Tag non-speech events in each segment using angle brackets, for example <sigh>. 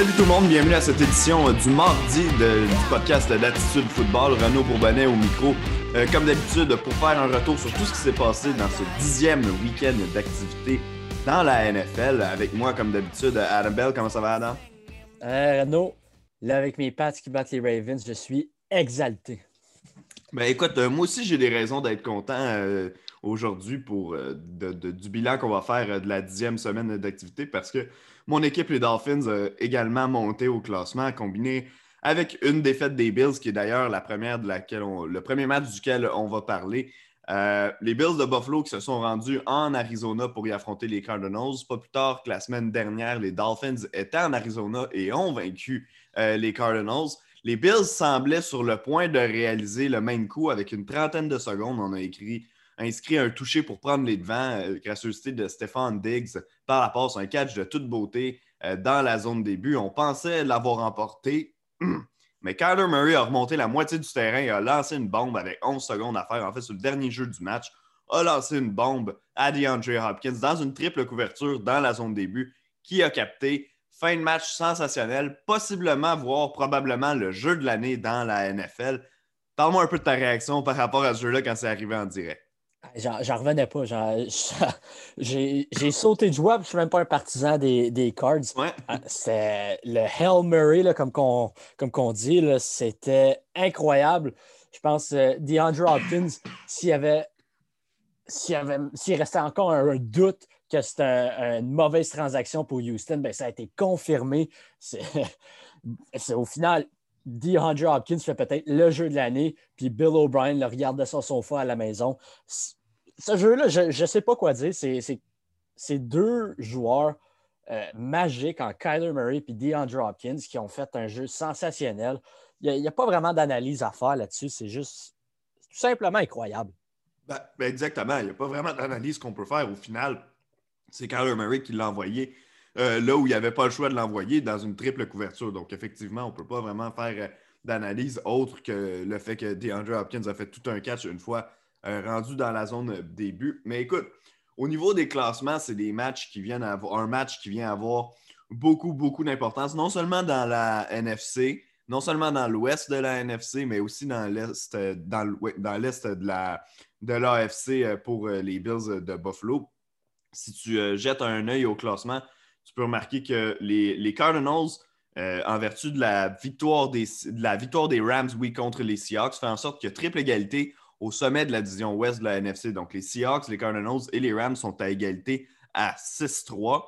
Salut tout le monde, bienvenue à cette édition euh, du mardi de- du podcast d'Attitude Football. Renaud Bourbonnais au micro. Euh, comme d'habitude, pour faire un retour sur tout ce qui s'est passé dans ce dixième week-end d'activité dans la NFL. Avec moi, comme d'habitude, Adam Bell. Comment ça va, Adam? Euh, Renaud, là, avec mes Pats qui battent les Ravens, je suis exalté. Ben écoute, euh, moi aussi j'ai des raisons d'être content euh, aujourd'hui pour euh, de- de- du bilan qu'on va faire de la dixième semaine d'activité parce que mon équipe, les Dolphins, a également monté au classement, combiné avec une défaite des Bills, qui est d'ailleurs le premier match duquel on va parler. Euh, les Bills de Buffalo qui se sont rendus en Arizona pour y affronter les Cardinals. Pas plus tard que la semaine dernière, les Dolphins étaient en Arizona et ont vaincu euh, les Cardinals. Les Bills semblaient sur le point de réaliser le même coup avec une trentaine de secondes. On a écrit, inscrit un touché pour prendre les devants, gracieuseté de Stéphane Diggs par la passe, un catch de toute beauté euh, dans la zone début. On pensait l'avoir remporté, <clears throat> mais Kyler Murray a remonté la moitié du terrain et a lancé une bombe avec 11 secondes à faire. En fait, sur le dernier jeu du match, a lancé une bombe à DeAndre Hopkins dans une triple couverture dans la zone début qui a capté. Fin de match sensationnel, possiblement, voire probablement le jeu de l'année dans la NFL. Parle-moi un peu de ta réaction par rapport à ce jeu-là quand c'est arrivé en direct. J'en revenais pas. <laughs> J'ai sauté de joie, puis je suis même pas un partisan des, des Cards. Ouais. Ah, C'est le Hail Murray, là, comme qu'on dit, c'était incroyable. Je pense euh, DeAndre Hopkins, s'il y avait s'il restait encore un, un doute que c'était un- une mauvaise transaction pour Houston, ben, ça a été confirmé. C'est- <laughs> au final, DeAndre Hopkins fait peut-être le jeu de l'année, puis Bill O'Brien le regarde de son sofa à la maison. Ce jeu-là, je ne sais pas quoi dire. C'est deux joueurs euh, magiques en Kyler Murray et DeAndre Hopkins qui ont fait un jeu sensationnel. Il n'y a, pas vraiment d'analyse à faire là-dessus. C'est juste tout simplement incroyable. Ben, ben exactement. Il n'y a pas vraiment d'analyse qu'on peut faire. Au final, c'est Kyler Murray qui l'a envoyé euh, là où il n'y avait pas le choix de l'envoyer dans une triple couverture. Donc, effectivement, on ne peut pas vraiment faire euh, d'analyse autre que le fait que DeAndre Hopkins a fait tout un catch une fois euh, rendu dans la zone euh, début. Mais écoute, au niveau des classements, c'est des matchs qui viennent avoir un match qui vient avoir beaucoup, beaucoup d'importance, non seulement dans la NFC, non seulement dans l'ouest de la NFC, mais aussi dans l'est, dans de la de l'AFC pour les Bills de Buffalo. Si tu jettes un œil au classement, tu peux remarquer que les, Cardinals, euh, en vertu de la, victoire des, de la victoire des Rams, oui, contre les Seahawks, fait en sorte qu'il y a triple égalité au sommet de la division ouest de la NFC. Donc, les Seahawks, les Cardinals et les Rams sont à égalité à 6-3.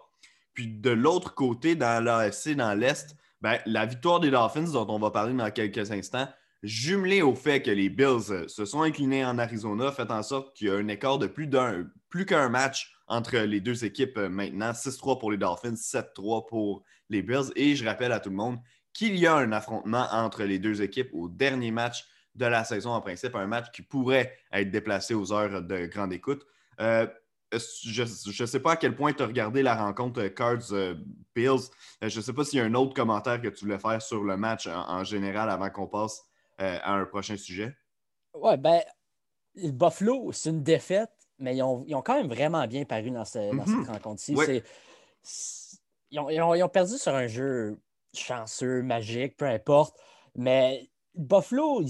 Puis de l'autre côté, dans l'AFC, dans l'Est, ben, la victoire des Dolphins, dont on va parler dans quelques instants, jumelée au fait que les Bills euh, se sont inclinés en Arizona, fait en sorte qu'il y a un écart de plus d'un plus qu'un match entre les deux équipes euh, maintenant. 6-3 pour les Dolphins, 7-3 pour les Bills. Et je rappelle à tout le monde qu'il y a un affrontement entre les deux équipes au dernier match de la saison, en principe, un match qui pourrait être déplacé aux heures de grande écoute. Euh, je ne sais pas à quel point tu as regardé la rencontre euh, Cards-Bills. je ne sais pas s'il y a un autre commentaire que tu voulais faire sur le match en, général avant qu'on passe à un prochain sujet. Ouais, ben, le Buffalo, c'est une défaite, mais ils ont, ils ont quand même vraiment bien paru dans, ce- dans Mhm. cette rencontre-ci. Ouais. Ils, ont, ils ont- ils ont perdu sur un jeu chanceux, magique, peu importe. Mais Buffalo,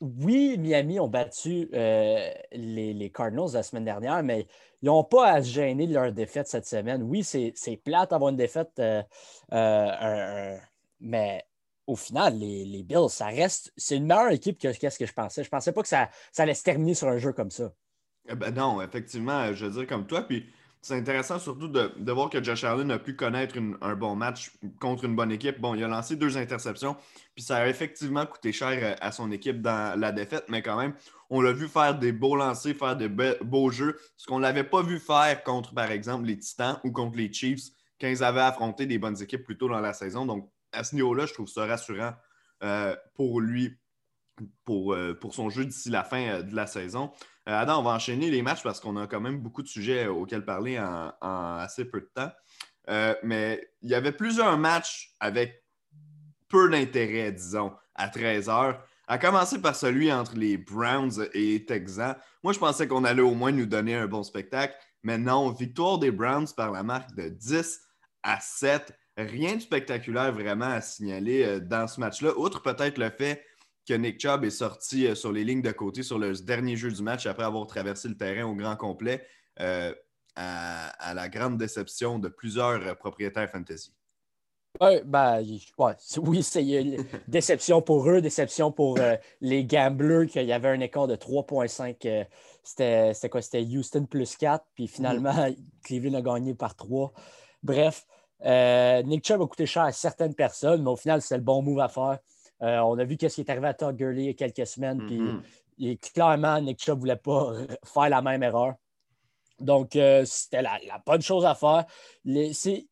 oui, Miami ont battu euh, les, les Cardinals la semaine dernière, mais ils n'ont pas à se gêner de leur défaite cette semaine. Oui, c'est plate d'avoir une défaite, euh, euh, mais au final, les, les Bills, ça reste. C'est une meilleure équipe que qu'est-ce que je pensais. Je pensais pas que ça, ça allait se terminer sur un jeu comme ça. Eh ben non, effectivement, je veux dire comme toi. Puis c'est intéressant surtout de, voir que Josh Allen a pu connaître un bon match contre une bonne équipe. Bon, il a lancé deux interceptions, puis ça a effectivement coûté cher euh, à son équipe dans la défaite, mais quand même, on l'a vu faire des beaux lancers, faire de be- beaux jeux, ce qu'on ne l'avait pas vu faire contre, par exemple, les Titans ou contre les Chiefs quand ils avaient affronté des bonnes équipes plus tôt dans la saison. Donc, à ce niveau-là, je trouve ça rassurant euh, pour lui, pour, euh, pour son jeu d'ici la fin de la saison. Euh, Adam, on va enchaîner les matchs parce qu'on a quand même beaucoup de sujets auxquels parler en, assez peu de temps. Euh, mais il y avait plusieurs matchs avec peu d'intérêt, disons, à 13 heures. À commencer par celui entre les Browns et Texans. Moi, je pensais qu'on allait au moins nous donner un bon spectacle. Mais non, victoire des Browns par la marque de 10 à 7. rien de spectaculaire vraiment à signaler dans ce match-là, outre peut-être le fait que Nick Chubb est sorti sur les lignes de côté sur le dernier jeu du match après avoir traversé le terrain au grand complet, à, la grande déception de plusieurs propriétaires fantasy. Ouais, ben, <laughs> oui, c'est <laughs> déception pour eux, déception pour euh, les gamblers, qu'il y avait un écart de 3,5. Euh, c'était quoi? C'était Houston plus 4, puis finalement, mm. <laughs> Cleveland a gagné par 3. Bref, euh, Nick Chubb a coûté cher à certaines personnes, mais au final, c'est le bon move à faire. On a vu ce qui est arrivé à Todd Gurley il y a quelques semaines, puis mm-hmm. clairement, Nick Chubb ne voulait pas <laughs> faire la même erreur. Donc, c'était la, la, bonne chose à faire. C'est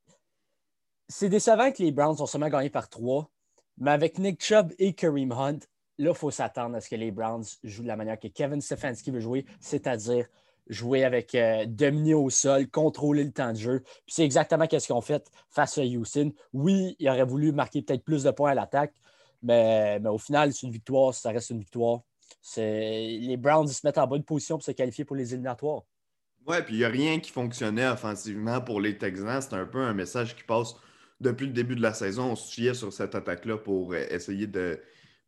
c'est décevant que les Browns ont seulement gagné par trois, mais avec Nick Chubb et Kareem Hunt, là, il faut s'attendre à ce que les Browns jouent de la manière que Kevin Stefanski veut jouer, c'est-à-dire jouer avec euh, dominer au sol, contrôler le temps de jeu. Puis c'est exactement ce qu'ils ont fait face à Houston. Oui, il aurait voulu marquer peut-être plus de points à l'attaque, mais, au final, c'est une victoire, ça reste une victoire. Les Browns se mettent en bonne position pour se qualifier pour les éliminatoires. Oui, puis il n'y a rien qui fonctionnait offensivement pour les Texans. C'est un peu un message qui passe depuis le début de la saison, on se fiait sur cette attaque-là pour euh, essayer de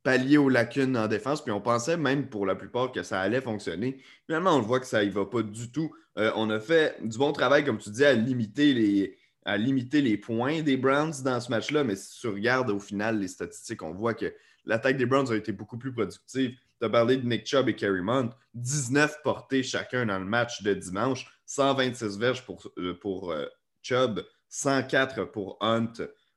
pallier aux lacunes en défense. Puis on pensait même pour la plupart que ça allait fonctionner. Finalement, on voit que ça n'y va pas du tout. Euh, on a fait du bon travail, comme tu dis, à limiter les, à limiter les points des Browns dans ce match-là. Mais si tu regardes au final les statistiques, on voit que l'attaque des Browns a été beaucoup plus productive. Tu as parlé de Nick Chubb et Kerry Mount, 19 portées chacun dans le match de dimanche, 126 verges pour, euh, pour Chubb, 104 pour Hunt.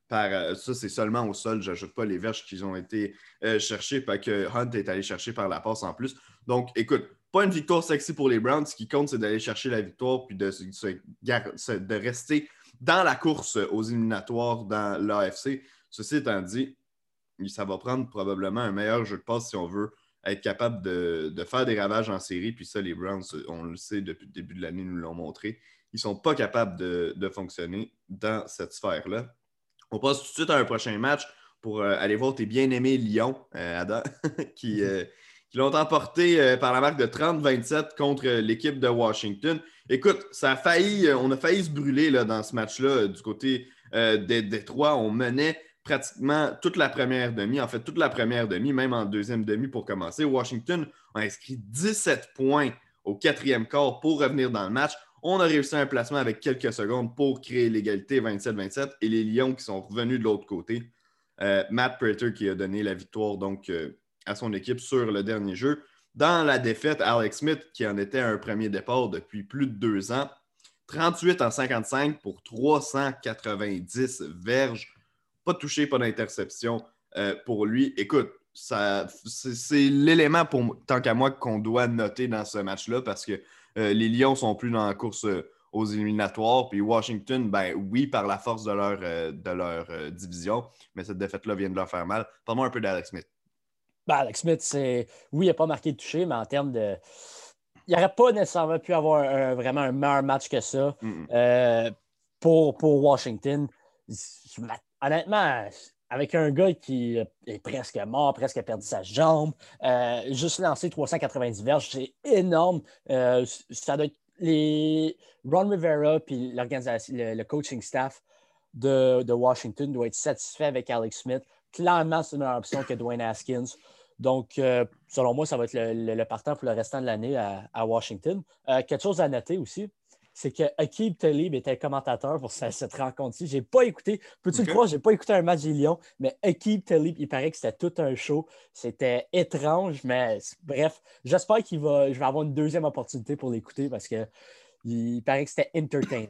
Par, euh, ça, c'est seulement au sol. Je n'ajoute pas les verges qui ont été euh, cherchées, pas que Hunt est allé chercher par la passe en plus. Donc, écoute, pas une victoire sexy pour les Browns. Ce qui compte, c'est d'aller chercher la victoire puis de, rester dans la course aux éliminatoires dans l'AFC. Ceci étant dit, ça va prendre probablement un meilleur jeu de passe si on veut être capable de, faire des ravages en série. Puis ça, les Browns, on le sait depuis le début de l'année, nous l'ont montré ils ne sont pas capables de, fonctionner dans cette sphère-là. On passe tout de suite à un prochain match pour euh, aller voir tes bien-aimés Lyon, euh, Adam, <laughs> qui, euh, qui l'ont emporté par la marque de 30-27 contre l'équipe de Washington. Écoute, ça a failli, on a failli se brûler là, dans ce match-là du côté des Détroit. On menait pratiquement toute la première demi, en fait toute la première demi, même en deuxième demi pour commencer. Washington a inscrit 17 points au quatrième quart pour revenir dans le match. On a réussi un placement avec quelques secondes pour créer l'égalité 27-27 et les Lions qui sont revenus de l'autre côté. Euh, Matt Prater qui a donné la victoire donc euh, à son équipe sur le dernier jeu. Dans la défaite, Alex Smith, qui en était un premier départ depuis plus de deux ans, 38 en 55 pour 390 verges. Pas touché, pas d'interception euh, pour lui. Écoute, c'est l'élément pour tant qu'à moi qu'on doit noter dans ce match-là parce que euh, les Lions sont plus dans la course euh, aux éliminatoires. Puis Washington, ben oui, par la force de leur, de leur division, mais cette défaite-là vient de leur faire mal. Parle-moi un peu d'Alex Smith. Ben, Alex Smith, c'est. Oui, il n'a pas marqué de toucher, mais en termes de. Il n'aurait pas nécessairement pu avoir vraiment un meilleur match que ça pour, pour Washington. Honnêtement, avec un gars qui est presque mort, presque a perdu sa jambe, euh, juste lancé 390 verges, c'est énorme. Euh, ça doit être les Ron Rivera puis l'organisation, le, coaching staff de, Washington doit être satisfait avec Alex Smith. Clairement, c'est une meilleure option que Dwayne Haskins. Donc, euh, selon moi, ça va être le, partant pour le restant de l'année à, à, Washington. quelque chose à noter aussi, c'est que Akib Talib était commentateur pour cette, rencontre-ci. Je n'ai pas écouté, peux-tu le croire, je n'ai pas écouté un match des Lions, mais Akib Talib, il paraît que c'était tout un show. C'était étrange, mais bref, j'espère qu'il va, je vais avoir une deuxième opportunité pour l'écouter parce qu'il paraît que c'était entertaining.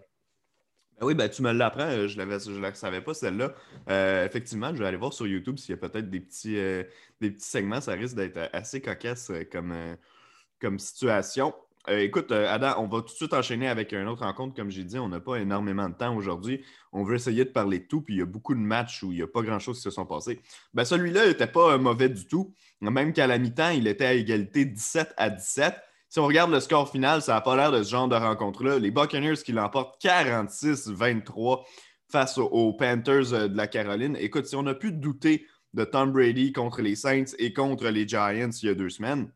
Ben oui, ben, tu me l'apprends, euh, je ne la savais pas celle-là. Euh, effectivement, je vais aller voir sur YouTube s'il y a peut-être des, petits, euh, segments. Ça risque d'être assez cocasse comme, comme situation. Écoute, Adam, on va tout de suite enchaîner avec une autre rencontre. Comme j'ai dit, on n'a pas énormément de temps aujourd'hui. On veut essayer de parler de tout, puis il y a beaucoup de matchs où il n'y a pas grand-chose qui se sont passés. Ben, Celui-là n'était pas mauvais du tout. Même qu'à la mi-temps, il était à égalité 17 à 17. Si on regarde le score final, ça n'a pas l'air de ce genre de rencontre-là. Les Buccaneers qui l'emportent 46-23 face aux, Panthers de la Caroline. Écoute, si on a pu douter de Tom Brady contre les Saints et contre les Giants il y a deux semaines,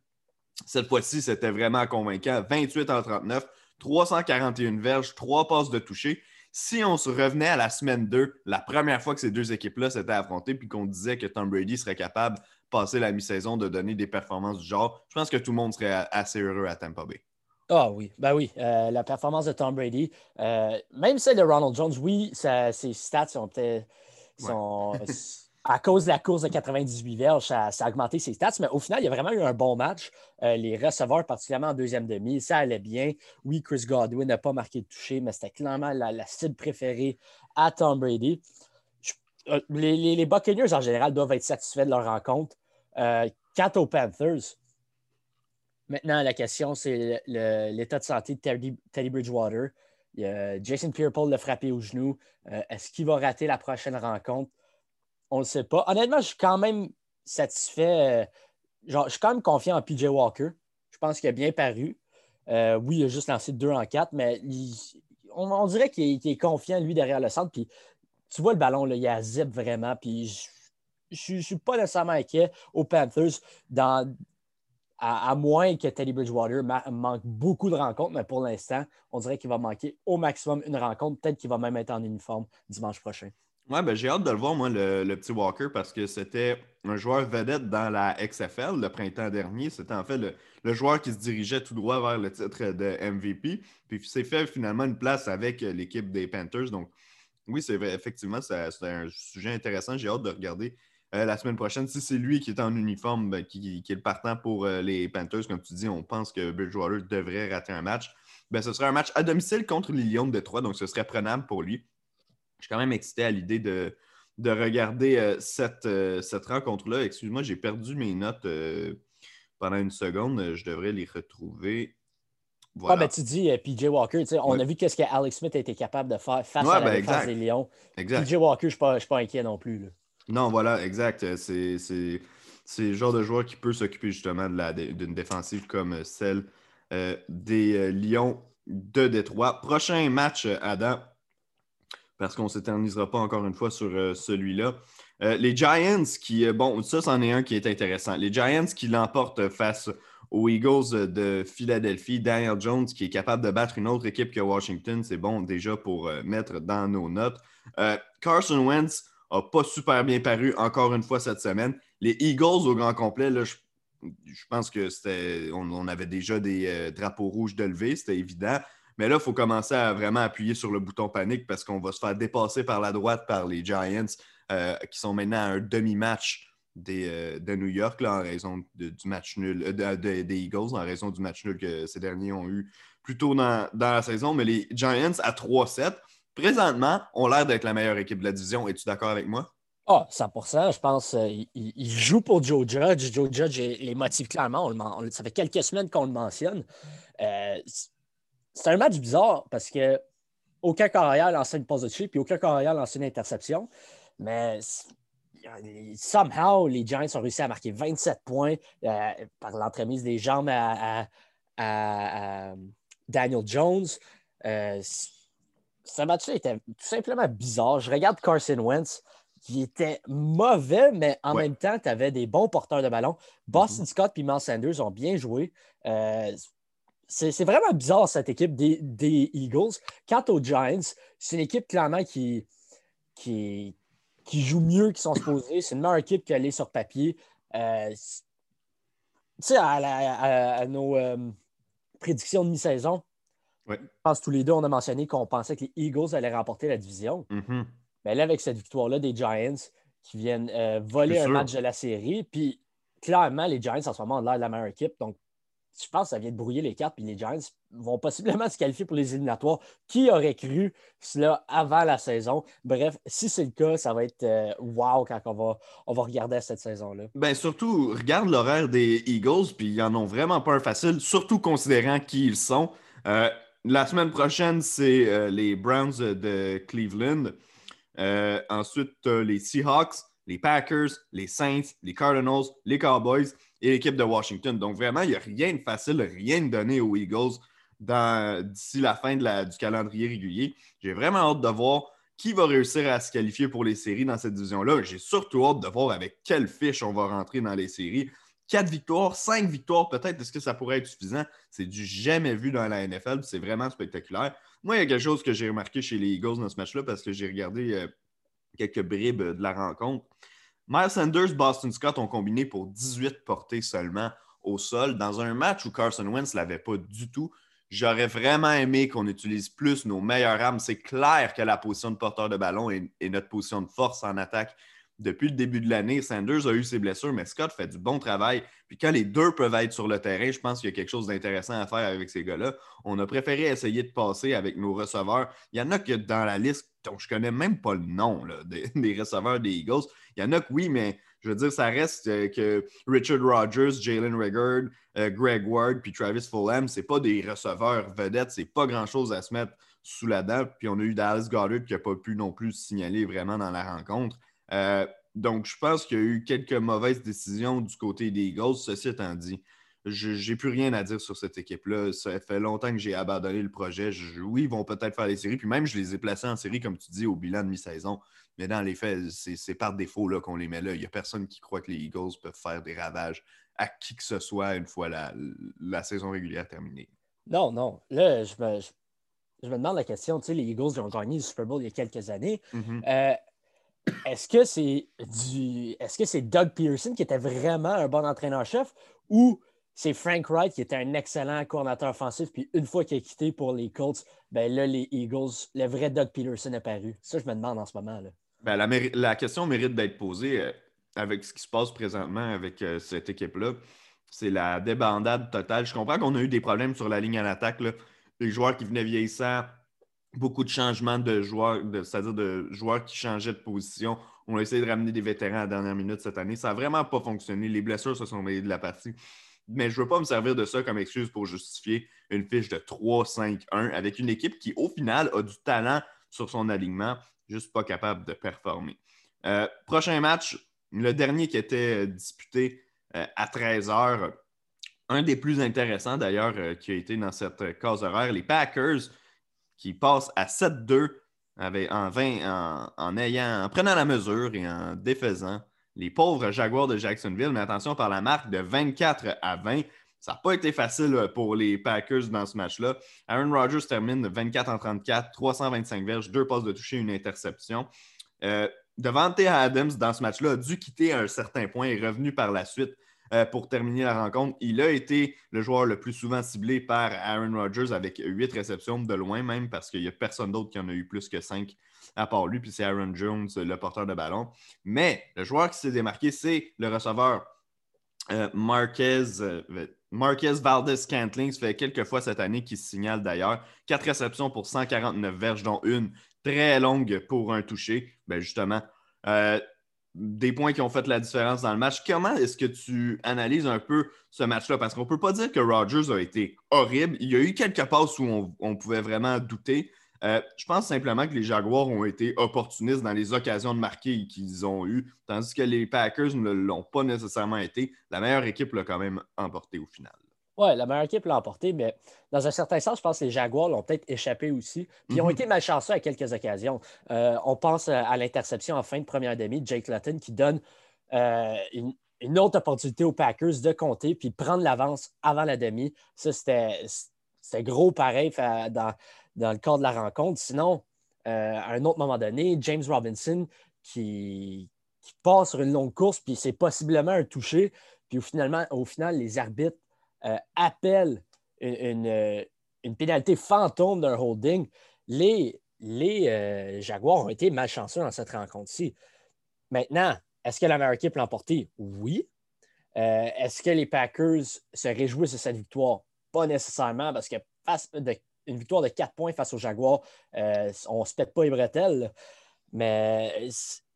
cette fois-ci, c'était vraiment convaincant. 28 en 39, 341 verges, 3 passes de toucher. si on se revenait à la semaine 2, la première fois que ces deux équipes-là s'étaient affrontées, puis qu'on disait que Tom Brady serait capable, passer la mi-saison, de donner des performances du genre, je pense que tout le monde serait assez heureux à Tampa Bay. Ah oui, ben oui. Euh, la performance de Tom Brady, euh, même celle de Ronald Jones, oui, ses stats sont peut-être. <laughs> à cause de la course de 98 verges, ça, a augmenté ses stats, mais au final, il y a vraiment eu un bon match. Euh, les receveurs, particulièrement en deuxième demi, ça allait bien. Oui, Chris Godwin n'a pas marqué de toucher, mais c'était clairement la, cible préférée à Tom Brady. Les, les, Buccaneers, en général, doivent être satisfaits de leur rencontre. quant aux Panthers, Maintenant, la question, c'est l'état de santé de Teddy, Bridgewater. Jason Pierre-Paul l'a frappé au genou. Euh, est-ce qu'il va rater la prochaine rencontre? On ne le sait pas. Honnêtement, je suis quand même satisfait. Euh, je suis quand même confiant en PJ Walker. Je pense qu'il a bien paru. Euh, oui, il a juste lancé 2 en 4, mais on, dirait qu'il est, confiant, lui, derrière le centre. Tu vois le ballon, là, il a zip vraiment. Puis je ne suis pas nécessairement inquiet aux Panthers dans à, moins que Teddy Bridgewater manque beaucoup de rencontres, mais pour l'instant, on dirait qu'il va manquer au maximum une rencontre. Peut-être qu'il va même être en uniforme dimanche prochain. Ouais, ben, j'ai hâte de le voir, moi, le, petit Walker, parce que c'était un joueur vedette dans la XFL le printemps dernier. C'était en fait le, joueur qui se dirigeait tout droit vers le titre de MVP. Puis il s'est fait finalement une place avec l'équipe des Panthers. Donc, oui, c'est effectivement, c'est un sujet intéressant. J'ai hâte de regarder euh, la semaine prochaine. Si c'est lui qui est en uniforme, ben, qui, est le partant pour euh, les Panthers, comme tu dis, on pense que Bridgewater devrait rater un match. Ben, ce serait un match à domicile contre les Lions de Détroit, donc ce serait prenable pour lui. Je suis quand même excité à l'idée de, de regarder euh, cette, cette rencontre-là. Excuse-moi, j'ai perdu mes notes pendant une seconde. Je devrais les retrouver. Voilà. Ah, ben, tu dis PJ Walker, on a vu ce que Alex Smith a été capable de faire face à la ben, défense des Lions. PJ Walker, je ne suis, pas inquiet non plus. Là. Non, voilà, exact. Euh, c'est le genre de joueur qui peut s'occuper justement d'une défensive comme celle euh, des euh, Lions de Détroit. Prochain match, Adam, parce qu'on ne s'éternisera pas encore une fois sur celui-là. les Giants qui, bon, ça, c'en est un qui est intéressant. Les Giants qui l'emportent face aux Eagles de Philadelphie. Daniel Jones qui est capable de battre une autre équipe que Washington, c'est bon déjà pour mettre dans nos notes. Carson Wentz n'a pas super bien paru encore une fois cette semaine. Les Eagles au grand complet, là, je, pense que c'était. On, avait déjà des euh, drapeaux rouges de lever, c'était évident. Mais là, il faut commencer à vraiment appuyer sur le bouton panique parce qu'on va se faire dépasser par la droite par les Giants euh, qui sont maintenant à un demi-match des, euh, de New York là, en raison du match nul des Eagles, en raison du match nul que ces derniers ont eu plus tôt dans, dans la saison. Mais les Giants à 3-7 présentement, ont l'air d'être la meilleure équipe de la division. Es-tu d'accord avec moi? Ah, 100 Je pense qu'ils euh, jouent pour Joe Judge. Joe Judge les motive clairement. ça fait quelques semaines qu'on le mentionne. Euh, c'est un match bizarre parce que aucun carrière lancé une pause de dessus, puis aucun carrière lancé une interception. Mais somehow, les Giants ont réussi à marquer 27 points euh, par l'entremise des jambes à, Daniel Jones ce match-là était tout simplement bizarre. Je regarde Carson Wentz, qui était mauvais, mais en même temps, tu avais des bons porteurs de ballon. Boston mm-hmm. Scott et Miles Sanders ont bien joué. Euh, c'est vraiment bizarre, cette équipe des, Eagles. Quant aux Giants, c'est une équipe clairement qui, qui, qui joue mieux qu'ils sont supposés. C'est une meilleure équipe qu'elle est sur papier. Euh, tu sais, à, nos euh, prédictions de mi-saison, je pense que tous les deux, on a mentionné qu'on pensait que les Eagles allaient remporter la division. Mm-hmm. Mais là, avec cette victoire-là des Giants qui viennent euh, voler un match de la série, puis clairement, les Giants en ce moment ont l'air de la meilleure équipe. Donc, je pense que ça vient de brouiller les cartes, puis les Giants vont possiblement <laughs> se qualifier pour les éliminatoires. Qui aurait cru cela avant la saison? Bref, si c'est le cas, ça va être euh, wow quand on va, on va regarder cette saison-là. Ben surtout, regarde l'horaire des Eagles, puis ils en ont vraiment pas un facile, surtout considérant qui ils sont. Euh, la semaine prochaine, c'est euh, les Browns de Cleveland. Euh, ensuite, les Seahawks, les Packers, les Saints, les Cardinals, les Cowboys et l'équipe de Washington. Donc, vraiment, il n'y a rien de facile, rien de donné aux Eagles d'ici la fin du calendrier régulier. J'ai vraiment hâte de voir qui va réussir à se qualifier pour les séries dans cette division-là. J'ai surtout hâte de voir avec quelle fiche on va rentrer dans les séries. quatre victoires, cinq victoires, peut-être, est-ce que ça pourrait être suffisant? C'est du jamais vu dans la NFL, c'est vraiment spectaculaire. Moi, il y a quelque chose que j'ai remarqué chez les Eagles dans ce match-là parce que j'ai regardé euh, quelques bribes de la rencontre. Miles Sanders, Boston Scott ont combiné pour 18 portées seulement au sol dans un match où Carson Wentz ne l'avait pas du tout. J'aurais vraiment aimé qu'on utilise plus nos meilleures armes. C'est clair que la position de porteur de ballon est, notre position de force en attaque. Depuis le début de l'année, Sanders a eu ses blessures, mais Scott fait du bon travail. Puis quand les deux peuvent être sur le terrain, je pense qu'il y a quelque chose d'intéressant à faire avec ces gars-là. On a préféré essayer de passer avec nos receveurs. Il y en a que dans la liste dont je ne connais même pas le nom <laughs> des, receveurs des Eagles. Il y en a que oui, mais je veux dire, ça reste euh, que Richard Rogers, Jalen Regard, euh, Greg Ward puis Travis Fulham, c'est pas des receveurs vedettes, c'est pas grand-chose à se mettre sous la dent. Puis on a eu Dallas Goddard qui n'a pas pu non plus signaler vraiment dans la rencontre. Euh, donc, je pense qu'il y a eu quelques mauvaises décisions du côté des Eagles. Ceci étant dit, je n'ai plus rien à dire sur cette équipe-là. Ça fait longtemps que j'ai abandonné le projet. oui, ils vont peut-être faire les séries. Puis même, je les ai placés en série, comme tu dis, au bilan de mi-saison. Mais dans les faits, c'est par défaut qu'on les met là. Il n'y a personne qui croit que les Eagles peuvent faire des ravages à qui que ce soit une fois la, saison régulière terminée. Non, non. Là, je me, je, me demande la question. Tu sais, les Eagles ont gagné le Super Bowl il y a quelques années. Mm-hmm. Euh, est-ce que c'est du. Est-ce que c'est Doug Pearson qui était vraiment un bon entraîneur-chef ou c'est Frank Wright qui était un excellent coordinateur offensif, puis une fois qu'il a quitté pour les Colts, ben là, les Eagles, le vrai Doug Peterson est paru. Ça, je me demande en ce moment. Là. Ben, la, question mérite d'être posée euh, avec ce qui se passe présentement avec euh, cette équipe-là. C'est la débandade totale. Je comprends qu'on a eu des problèmes sur la ligne en attaque. Là. Les joueurs qui venaient vieillissant, beaucoup de changements de joueurs, c'est-à-dire de joueurs qui changeaient de position. On a essayé de ramener des vétérans à la dernière minute cette année. Ça n'a vraiment pas fonctionné. Les blessures se sont mêlées de la partie. Mais je ne veux pas me servir de ça comme excuse pour justifier une fiche de 3-5-1 avec une équipe qui, au final, a du talent sur son alignement juste pas capable de performer. Euh, prochain match, le dernier qui était euh, disputé euh, à 13 h un des plus intéressants d'ailleurs qui a été dans cette case horaire, les Packers qui passent à 7-2 en, 20, en, ayant, en prenant la mesure et en défaisant les pauvres Jaguars de Jacksonville. Mais attention par la marque de 24 à 20. Ça n'a pas été facile pour les Packers dans ce match-là. Aaron Rodgers termine 24 en 34, 325 verges, deux passes de toucher, une interception. Euh, Devante Adams, dans ce match-là, a dû quitter à un certain point et revenu par la suite euh, pour terminer la rencontre. Il a été le joueur le plus souvent ciblé par Aaron Rodgers avec huit réceptions de loin même parce qu'il n'y a personne d'autre qui en a eu plus que cinq à part lui, puis c'est Aaron Jones, le porteur de ballon. Mais le joueur qui s'est démarqué, c'est le receveur euh, Marquez, euh, Marquez Valdez Scantling. Ça fait quelques fois cette année qu'il se signale d'ailleurs. Quatre réceptions pour 149 verges, dont une très longue pour un toucher. Ben justement, euh, des points qui ont fait la différence dans le match. Comment est-ce que tu analyses un peu ce match-là? Parce qu'on ne peut pas dire que Rogers a été horrible. Il y a eu quelques passes où on pouvait vraiment douter. Euh, je pense simplement que les Jaguars ont été opportunistes dans les occasions de marquer qu'ils ont eues, tandis que les Packers ne l'ont pas nécessairement été. La meilleure équipe l'a quand même emporté au final. Oui, la meilleure équipe l'a emporté, mais dans un certain sens, je pense que les Jaguars l'ont peut-être échappé aussi. Puis ils ont mhm. été malchanceux à quelques occasions. Euh, on pense à l'interception en fin de première demi de Jake Lutton qui donne euh, une, une, autre opportunité aux Packers de compter puis prendre l'avance avant la demi. Ça, c'était gros pareil dans, dans le cadre de la rencontre. Sinon, euh, à un autre moment donné, James Robinson qui, passe sur une longue course, puis c'est possiblement un toucher, puis finalement, au final, les arbitres euh, appellent une, pénalité fantôme d'un holding. Les, les euh, Jaguars ont été malchanceux dans cette rencontre-ci. Maintenant, est-ce que la l'a emporté? Oui. est-ce que les Packers se réjouissent de cette victoire? Pas nécessairement, parce que face de une victoire de 4 points face aux Jaguars, euh, on ne se pète pas les bretelles. Mais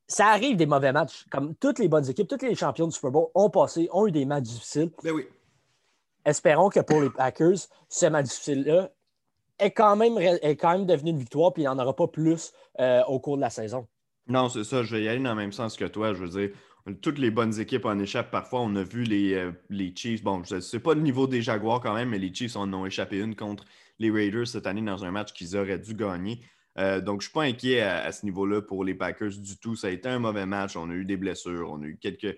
ça arrive des mauvais matchs. Comme toutes les bonnes équipes, tous les champions du Super Bowl ont passé, ont eu des matchs difficiles. Ben oui. Espérons que pour les Packers, ce match difficile-là est quand, même, est quand même devenu une victoire, puis il n'y en aura pas plus euh, au cours de la saison. Non, c'est ça. Je vais y aller dans le même sens que toi. Je veux dire, toutes les bonnes équipes en échappent parfois. On a vu les, euh, les Chiefs. Bon, ce n'est pas le niveau des Jaguars quand même, mais les Chiefs en ont échappé une contre les Raiders cette année dans un match qu'ils auraient dû gagner. Euh, donc, je ne suis pas inquiet à, ce niveau-là pour les Packers du tout. Ça a été un mauvais match. On a eu des blessures, on a eu quelques,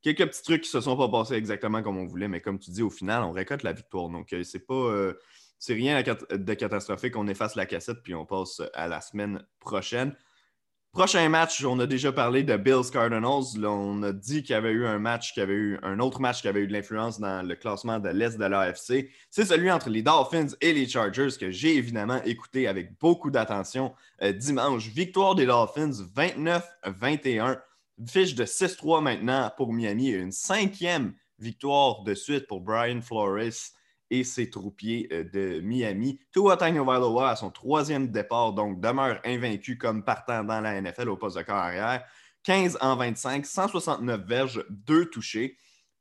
quelques petits trucs qui ne se sont pas passés exactement comme on voulait, mais comme tu dis, au final, on récolte la victoire. Donc, euh, c'est pas. Euh, c'est rien de catastrophique. On efface la cassette puis on passe à la semaine prochaine. Prochain match, on a déjà parlé de Bills Cardinals. on a dit qu'il y avait eu un match, avait eu un autre match qui avait eu de l'influence dans le classement de l'Est de l'AFC. C'est celui entre les Dolphins et les Chargers que j'ai évidemment écouté avec beaucoup d'attention euh, dimanche. Victoire des Dolphins 29-21. Fiche de 6-3 maintenant pour Miami. Une cinquième victoire de suite pour Brian Flores et ses troupiers euh, de Miami. Tua Tagovailoa à son troisième départ, donc demeure invaincu comme partant dans la NFL au poste de carrière. 15 en 25, 169 verges, 2 touchés.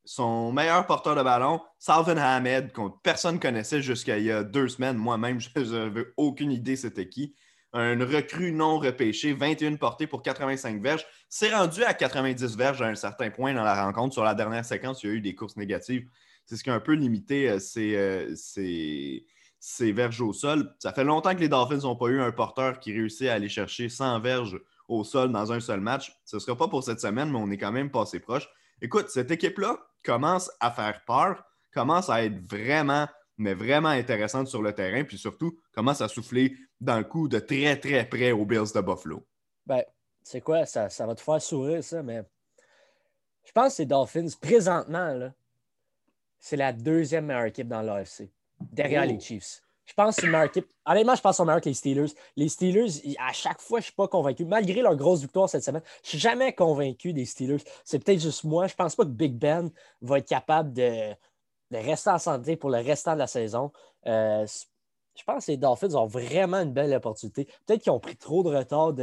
Son meilleur porteur de ballon, Salvin Ahmed, que personne ne connaissait jusqu'à il y a deux semaines. Moi-même, <laughs> je n'avais aucune idée c'était qui. Un recrue non repêché, 21 portées pour 85 verges. C'est rendu à 90 verges à un certain point dans la rencontre. Sur la dernière séquence, il y a eu des courses négatives c'est ce qui a un peu limité euh, euh, ces, verges au sol. Ça fait longtemps que les Dolphins n'ont pas eu un porteur qui réussit à aller chercher 100 verges au sol dans un seul match. Ce ne sera pas pour cette semaine, mais on est quand même passé proche. Écoute, cette équipe-là commence à faire peur, commence à être vraiment, mais vraiment intéressante sur le terrain, puis surtout commence à souffler dans le coup de très, très près aux Bills de Buffalo. Ben, c'est quoi? Ça, ça va te faire sourire, ça, mais je pense que les Dolphins, présentement, là, c'est la deuxième meilleure équipe dans l'AFC, derrière les. Chiefs. Je pense que c'est une meilleure équipe. Honnêtement, je pense qu'ils sont meilleurs que les Steelers. Les Steelers, à chaque fois, je ne suis pas convaincu. Malgré leur grosse victoire cette semaine, je ne suis jamais convaincu des Steelers. C'est peut-être juste moi. Je ne pense pas que Big Ben va être capable de, rester en santé pour le restant de la saison. Euh, je pense que les Dolphins ont vraiment une belle opportunité. Peut-être qu'ils ont pris trop de retard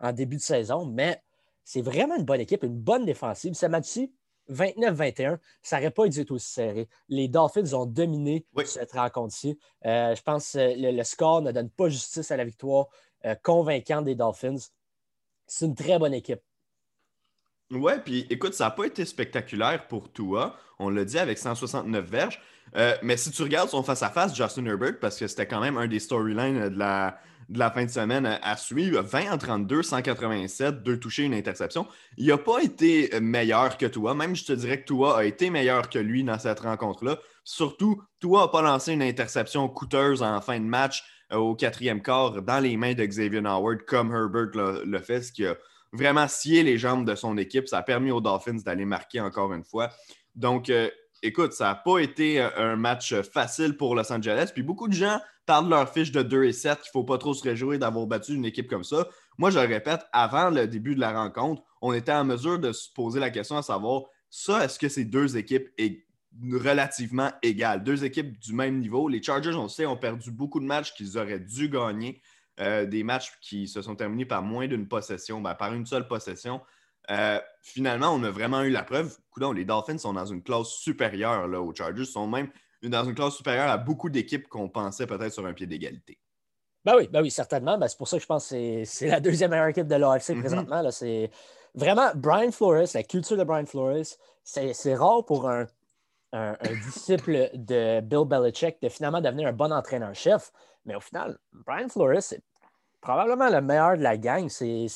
en début de saison, mais c'est vraiment une bonne équipe, une bonne défensive. Ce match-ci, 29-21, ça n'aurait pas dû être aussi serré. Les Dolphins ont dominé cette rencontre-ci. Euh, je pense que le, score ne donne pas justice à la victoire euh, convaincante des Dolphins. C'est une très bonne équipe. Ouais, puis écoute, ça n'a pas été spectaculaire pour toi. On l'a dit avec 169 verges. Euh, mais si tu regardes son face-à-face, Justin Herbert, parce que c'était quand même un des storylines de la, de la fin de semaine à suivre. 20 en 32, 187, deux touchés, une interception. Il n'a pas été meilleur que toi. Même, je te dirais que toi a été meilleur que lui dans cette rencontre-là. Surtout, toi n'a pas lancé une interception coûteuse en fin de match euh, au quatrième quart dans les mains de Xavier Howard, comme Herbert le fait, ce qui a vraiment scié les jambes de son équipe. Ça a permis aux Dolphins d'aller marquer encore une fois. Donc, euh, écoute, ça n'a pas été euh, un match facile pour Los Angeles. Puis beaucoup de gens parlent de leur fiche de 2 et 7, qu'il ne faut pas trop se réjouir d'avoir battu une équipe comme ça. Moi, je le répète, avant le début de la rencontre, on était en mesure de se poser la question à savoir ça, est-ce que ces deux équipes sont relativement égales? Deux équipes du même niveau? Les Chargers, on sait, ont perdu beaucoup de matchs qu'ils auraient dû gagner. Euh, des matchs qui se sont terminés par moins d'une possession, ben, par une seule possession. Euh, finalement, on a vraiment eu la preuve. les Dolphins sont dans une classe supérieure là, aux Chargers, sont même dans une classe supérieure à beaucoup d'équipes qu'on pensait peut-être sur un pied d'égalité. Ben oui, ben oui, certainement. Ben, c'est pour ça que je pense que c'est la deuxième meilleure équipe de l'AFC mm-hmm. présentement. C'est vraiment Brian Flores, la culture de Brian Flores, c'est rare pour un, disciple de Bill Belichick de finalement devenir un bon entraîneur-chef. Mais au final, Brian Flores, c'est probablement le meilleur de la gang. C'est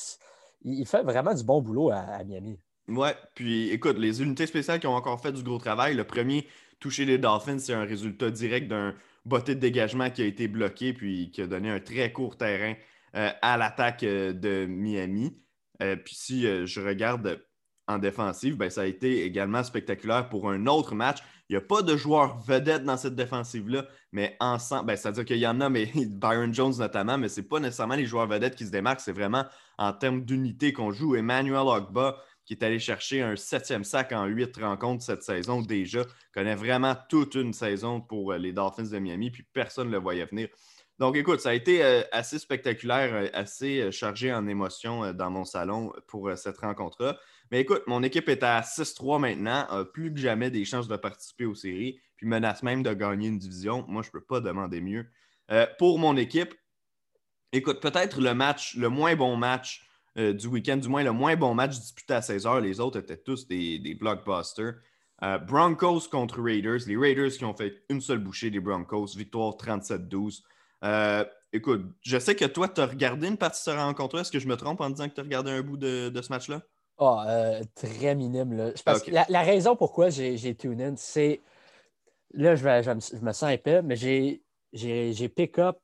il fait vraiment du bon boulot à, Miami. Ouais, puis écoute, les unités spéciales qui ont encore fait du gros travail, le premier touché les Dolphins, c'est un résultat direct d'un botté de dégagement qui a été bloqué puis qui a donné un très court terrain euh, à l'attaque euh, de Miami. Euh, puis si je regarde en défensive, ben, ça a été également spectaculaire pour un autre match. Il n'y a pas de joueurs vedettes dans cette défensive-là, mais ensemble, ben, c'est-à-dire qu'il y en a, mais <laughs> Byron Jones notamment, mais ce n'est pas nécessairement les joueurs vedettes qui se démarquent, c'est vraiment en termes d'unité qu'on joue. Emmanuel Ogba, qui est allé chercher un septième sac en huit rencontres cette saison déjà, connaît vraiment toute une saison pour euh, les Dolphins de Miami, puis personne ne le voyait venir. Donc, écoute, ça a été euh, assez spectaculaire, euh, assez chargé en émotions dans mon salon pour cette rencontre-là. Mais écoute, mon équipe est à 6-3 maintenant, a plus que jamais des chances de participer aux séries, puis menace même de gagner une division. Moi, je ne peux pas demander mieux. pour mon équipe, écoute, peut-être le match, le moins bon match euh, du week-end, du moins le moins bon match disputé à 16 h. Les autres étaient tous des, blockbusters. Euh, Broncos contre Raiders. Les Raiders qui ont fait une seule bouchée des Broncos. Victoire 37-12. Euh, écoute, je sais que toi, tu as regardé une partie de ce rencontre Est-ce que je me trompe en disant que tu as regardé un bout de, ce match-là? Ah, euh, très minime. Là. la, raison pourquoi j'ai tune in, c'est. Là, je, vais, je, me, sens épais, mais j'ai pick up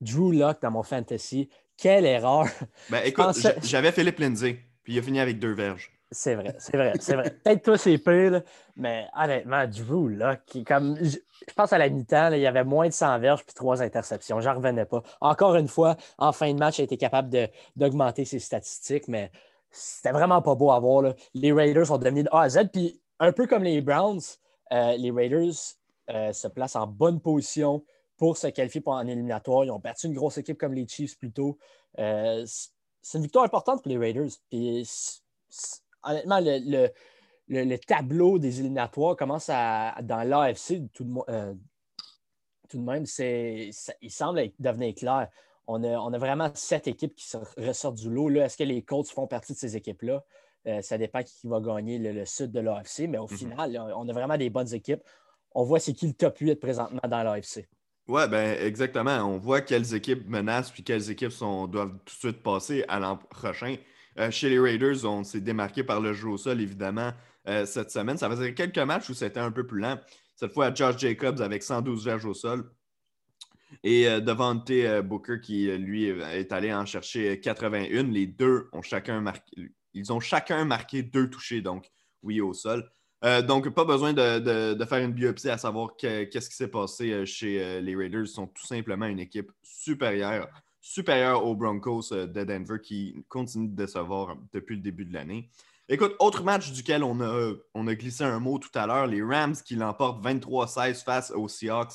Drew Luck dans mon fantasy. Quelle erreur! Ben, écoute, j'avais Philippe Lindsay, puis il a fini avec deux verges. C'est vrai, c'est vrai, c'est vrai. Peut-être toi, c'est pire, mais honnêtement, Drew, là, qui comme. Je, pense à la mi-temps, il y avait moins de 100 verges puis trois interceptions. J'en revenais pas. Encore une fois, en fin de match, il a été capable d'augmenter ses statistiques, mais c'était vraiment pas beau à voir. Les Raiders sont devenus de A à Z. Puis un peu comme les Browns, euh, les Raiders euh, se placent en bonne position pour se qualifier pour un éliminatoire. Ils ont battu une grosse équipe comme les Chiefs plus tôt. Euh, c'est une victoire importante pour les Raiders. Puis honnêtement, le, tableau des éliminatoires commence à, dans l'AFC, tout, tout, de même, il semble devenir clair on a, vraiment sept équipes qui ressortent du lot. Est-ce que les Colts font partie de ces équipes-là? Euh, ça dépend qui va gagner le, sud de l'AFC, mais au mhm. final, on a vraiment des bonnes équipes. On voit c'est qui le top 8 présentement dans l'AFC. Oui, ben exactement. On voit quelles équipes menacent puis quelles équipes sont, doivent tout de suite passer à l'an prochain. Euh, chez les Raiders, on s'est démarqué par le jeu au sol, évidemment, euh, cette semaine. Ça faisait quelques matchs où c'était un peu plus lent. Cette fois, Josh Jacobs avec 112 verges au sol. Et euh, Devante euh, Booker, qui euh, lui est allé en chercher 81, les deux ont chacun marqué. Ils ont chacun marqué deux touchés, donc oui, au sol. donc, pas besoin de, faire une biopsie à savoir qu'est-ce qui s'est passé chez les Raiders. Ils sont tout simplement une équipe supérieure, supérieure aux Broncos de Denver qui continue de décevoir depuis le début de l'année. Écoute, autre match duquel on a, on a glissé un mot tout à l'heure, les Rams qui l'emportent 23-16 face aux Seahawks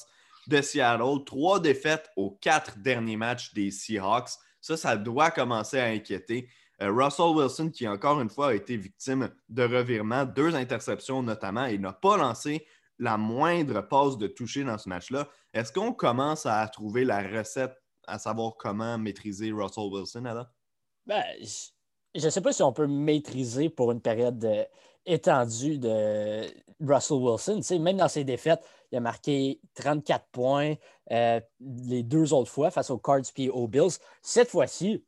de Seattle. Trois défaites aux quatre derniers matchs des Seahawks. Ça, ça doit commencer à inquiéter. Euh, Russell Wilson, qui encore une fois a été victime de revirements, deux interceptions notamment, et n'a pas lancé la moindre passe de toucher dans ce match-là. Est-ce qu'on commence à trouver la recette à savoir comment maîtriser Russell Wilson, Adam? Ben, je ne sais pas si on peut maîtriser pour une période euh, étendue de Russell Wilson. même dans ses défaites, il a marqué 34 points euh, les deux autres fois face aux Cards et aux Bills. Cette fois-ci,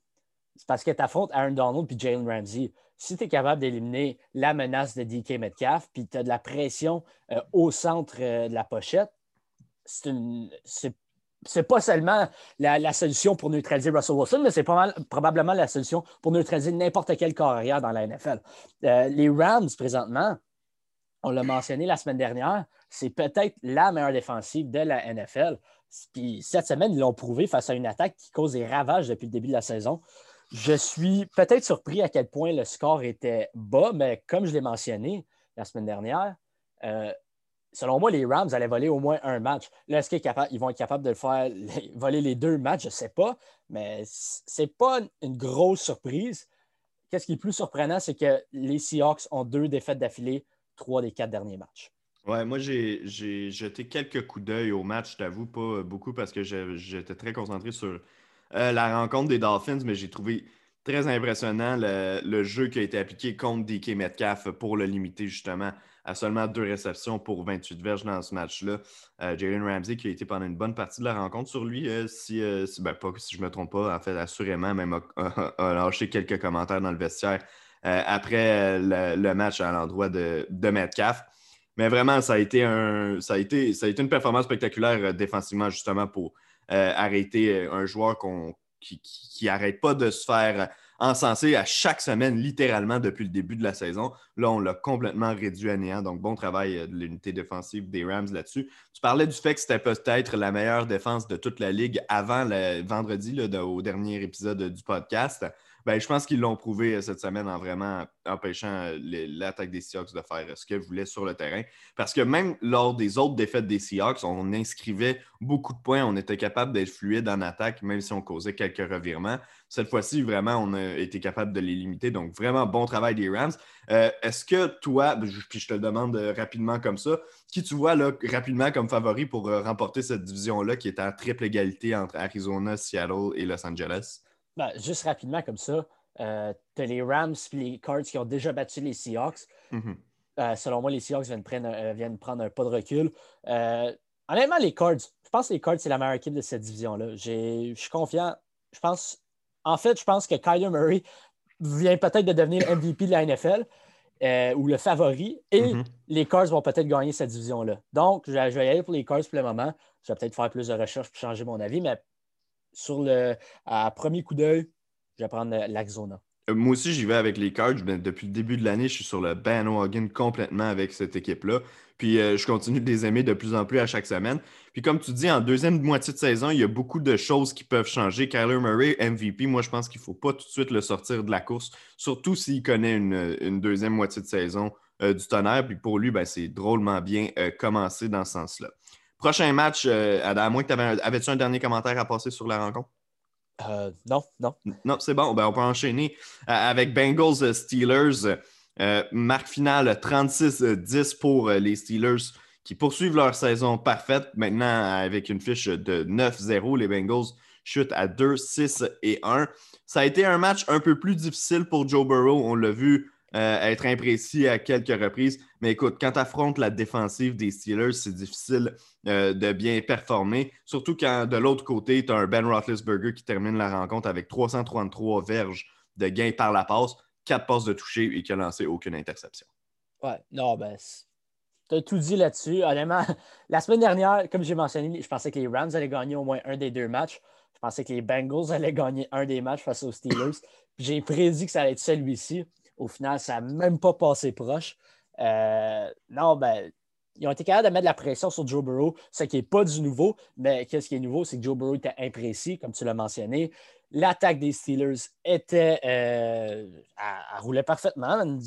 c'est parce que tu affrontes Aaron Donald et Jalen Ramsey. Si tu es capable d'éliminer la menace de DK Metcalf, puis tu as de la pression euh, au centre de la pochette, c'est c'est pas seulement la, solution pour neutraliser Russell Wilson, mais c'est probablement la solution pour neutraliser n'importe quel carrière dans la NFL. Euh, les Rams, présentement, on l'a mentionné la semaine dernière, c'est peut-être la meilleure défensive de la NFL. Puis cette semaine, ils l'ont prouvé face à une attaque qui cause des ravages depuis le début de la saison. Je suis peut-être surpris à quel point le score était bas, mais comme je l'ai mentionné la semaine dernière, euh, selon moi, les Rams allaient voler au moins un match. Là, est-ce qu'ils vont être capables de le faire, <laughs> voler les deux matchs? Je ne sais pas, mais ce n'est pas une grosse surprise. Qu'est-ce qui est plus surprenant, c'est que les Seahawks ont deux défaites d'affilée, trois des quatre derniers matchs. Ouais, moi, j'ai jeté quelques coups d'œil au match, je t'avoue, pas beaucoup parce que j'étais très concentré sur euh, la rencontre des Dolphins, mais j'ai trouvé très impressionnant le, le, jeu qui a été appliqué contre DK Metcalf pour le limiter justement à seulement deux réceptions pour 28 verges dans ce match-là. Euh, Jalen Ramsey qui a été pendant une bonne partie de la rencontre sur lui, euh, si, euh, ben, pas, si je ne me trompe pas, en fait, assurément, même a, <laughs> lâché quelques commentaires dans le vestiaire après le, match à l'endroit de, de Metcalf. Mais vraiment, ça a été, un, ça a été, ça a été une performance spectaculaire défensivement, justement, pour arrêter un joueur qui n'arrête pas de se faire encensé à chaque semaine, littéralement, depuis le début de la saison. Là, on l'a complètement réduit à néant. Donc, bon travail euh, de l'unité défensive des Rams là-dessus. Tu parlais du fait que c'était peut-être la meilleure défense de toute la ligue avant le vendredi, au dernier épisode du podcast. Ben, je pense qu'ils l'ont prouvé euh, cette semaine en vraiment empêchant euh, l'attaque des Seahawks de faire ce qu'elle voulait sur le terrain. Parce que même lors des autres défaites des Seahawks, on inscrivait beaucoup de points. On était capable d'être fluide en attaque, même si on causait quelques revirements. Cette fois-ci, vraiment, on a été capable de les limiter. Donc, vraiment bon travail des Rams. Euh, est-ce que toi, puis je te le demande rapidement comme ça, qui tu vois là, rapidement comme favori pour remporter cette division-là qui est en triple égalité entre Arizona, Seattle et Los Angeles? Ben, juste rapidement comme ça, euh, tu as les Rams et les Cards qui ont déjà battu les Seahawks. Mm-hmm. Euh, selon moi, les Seahawks viennent prendre, euh, viennent prendre un pas de recul. honnêtement, les Cards, je pense que les Cards, c'est la meilleure équipe de cette division-là. Je suis confiant. Je pense, en fait, je pense que Kyler Murray vient peut-être de devenir MVP de la NFL euh, ou le favori et Mhm. les Cards vont peut-être gagner cette division-là. Donc, je, je vais y aller pour les Cards pour le moment. Je vais peut-être faire plus de recherches pour changer mon avis, mais sur le à premier coup d'œil, je vais prendre l'Arizona. Euh, Moi aussi, j'y vais avec les Cards. Depuis le début de l'année, je suis sur le bandwagon complètement avec cette équipe-là. Puis euh, je continue de les aimer de plus en plus à chaque semaine. Puis comme tu dis, en deuxième moitié de saison, il y a beaucoup de choses qui peuvent changer. Kyler Murray, MVP, moi, je pense qu'il ne faut pas tout de suite le sortir de la course, surtout s'il connaît une, deuxième moitié de saison euh, du tonnerre. Puis pour lui, ben, c'est drôlement bien commencé dans ce sens-là. Prochain match, euh, Adam, à moins que tu avais, avais-tu un dernier commentaire à passer sur la rencontre? Euh, non, non. Non, c'est bon. Ben, on peut enchaîner euh, avec Bengals Steelers. Euh, marque finale 36-10 pour les Steelers qui poursuivent leur saison parfaite. Maintenant, avec une fiche de 9-0, les Bengals chutent à 2-6 et 1. Ça a été un match un peu plus difficile pour Joe Burrow. On l'a vu euh, être imprécis à quelques reprises. Mais écoute, quand tu affrontes la défensive des Steelers, c'est difficile euh, de bien performer. Surtout quand de l'autre côté, tu as un Ben Roethlisberger qui termine la rencontre avec 333 verges de gains par la passe, 4 passes de toucher et qui a lancé aucune interception. Ouais, non, ben, tu as tout dit là-dessus. Honnêtement, <laughs> la semaine dernière, comme j'ai mentionné, je pensais que les Rams allaient gagner au moins un des deux matchs. Je pensais que les Bengals allaient gagner un des matchs face aux Steelers. J'ai prédit que ça allait être celui-ci. Au final, ça n'a même pas passé proche. Euh, non, ben, ils ont été capables de mettre de la pression sur Joe Burrow, ce qui n'est pas du nouveau, mais qu'est-ce qui est nouveau, c'est que Joe Burrow était imprécis, comme tu l'as mentionné. L'attaque des Steelers était. Euh, elle, elle roulait parfaitement.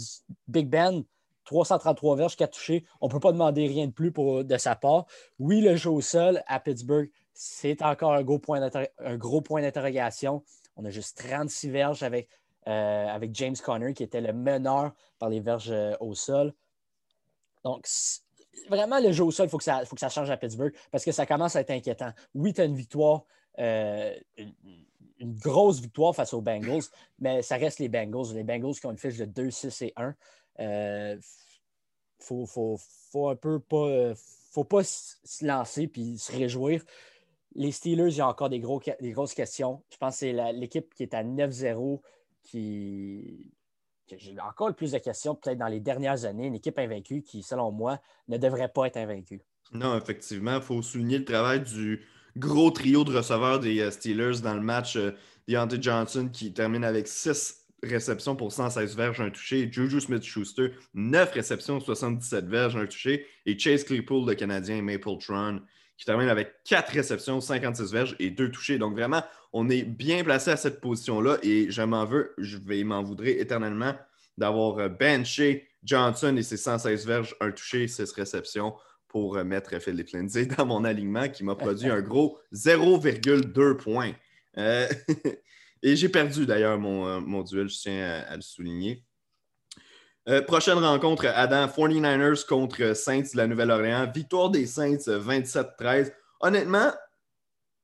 Big Ben, 333 verges, 4 touchés. On ne peut pas demander rien de plus pour, de sa part. Oui, le jeu au sol à Pittsburgh, c'est encore un gros point d'interrogation. On a juste 36 verges avec, euh, avec James Conner, qui était le meneur par les verges euh, au sol. Donc, vraiment, le jeu au sol, il faut, que ça, faut que ça change à Pittsburgh parce que ça commence à être inquiétant. Oui, tu as une victoire, euh, une, grosse victoire face aux Bengals, mais ça reste les Bengals. Les Bengals qui ont une fiche de 2, 6 et 1. Il euh, faut, faut, un peu pas, euh, faut pas se lancer puis se réjouir. Les Steelers, il y a encore des, gros, des grosses questions. Je pense que c'est l'équipe qui est à 9-0 qui, j'ai encore le plus de questions peut-être dans les dernières années. Une équipe invaincue qui, selon moi, ne devrait pas être invaincue. Non, effectivement, il faut souligner le travail du gros trio de receveurs des Steelers dans le match. Deontay Johnson qui termine avec 6 réceptions pour 116 verges, un touché. Juju Smith-Schuster, 9 réceptions, 77 verges, un touché. Et Chase Claypool, le Canadien Mapletron, qui termine avec 4 réceptions, 56 verges et 2 touchés. Donc vraiment, on est bien placé à cette position-là et je m'en veux, je vais m'en voudrer éternellement d'avoir benché Johnson et ses 116 verges, un touché, 6 réceptions pour mettre Philippe Lindsay dans mon alignement qui m'a produit un gros 0,2 points. Euh, <laughs> et j'ai perdu d'ailleurs mon, duel, je tiens à le souligner. Euh, prochaine rencontre, Adam, 49ers contre Saints de la Nouvelle-Orléans. Victoire des Saints 27-13. Honnêtement,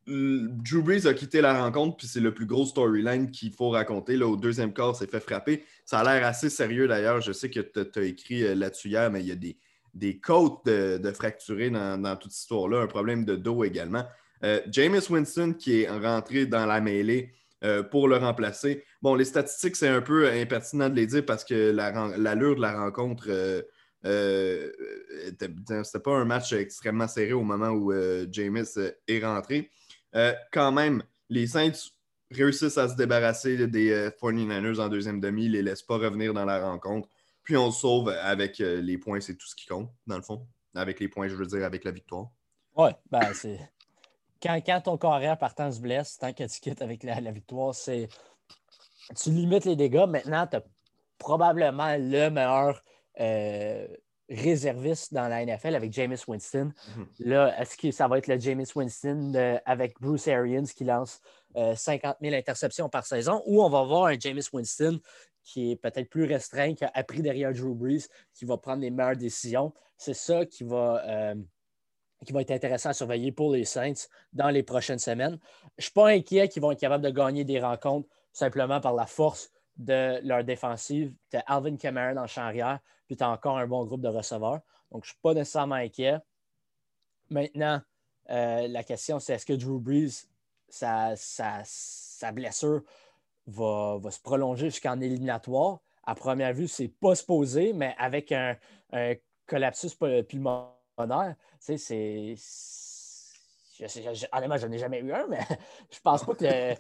Drew Brees a quitté la rencontre, puis c'est le plus gros storyline qu'il faut raconter. Là, au deuxième quart, s'est fait frapper. Ça a l'air assez sérieux d'ailleurs. Je sais que tu as écrit là-dessus hier, mais il y a des, des côtes de, de fracturées dans, toute cette histoire-là, un problème de dos également. Euh, Jameis Winston qui est rentré dans la mêlée euh, pour le remplacer. Bon, les statistiques, c'est un peu impertinent de les dire parce que l'allure la, de la rencontre, euh, c'était pas un match extrêmement serré au moment où Jameis est rentré. Euh, quand même, les Saints réussissent à se débarrasser des euh, 49ers en deuxième demi, ils les laissent pas revenir dans la rencontre. Puis on se sauve avec euh, les points, c'est tout ce qui compte, dans le fond. Avec les points, je veux dire, avec la victoire. Oui, ben c'est. Quand, quand, ton carrière partant se blesse, tant que tu quittes avec la, la victoire, c'est. Tu limites les dégâts. Maintenant, tu as probablement le meilleur euh, réserviste dans la NFL avec Jameis Winston. Mm -hmm. Là, est-ce que ça va être le Jameis Winston de, avec Bruce Arians qui lance euh, 50 000 interceptions par saison? Ou on va voir un Jameis Winston qui est peut-être plus restreint, qui a appris derrière Drew Brees, qui va prendre les meilleures décisions. C'est ça qui va, euh, qui va être intéressant à surveiller pour les Saints dans les prochaines semaines. Je ne suis pas inquiet qu'ils vont être capables de gagner des rencontres simplement par la force de leur défensive. Tu as Alvin Kamara le champ arrière, puis tu as encore un bon groupe de receveurs. Donc, je ne suis pas nécessairement inquiet. Maintenant, euh, la question, c'est est-ce que Drew Brees, sa, sa, sa, blessure, va, se prolonger jusqu'en éliminatoire? À première vue, c'est pas supposé, mais avec un, un collapsus pulmonaire, c'est. honnêtement, je n'ai jamais eu un, mais <laughs> je pense pas que le,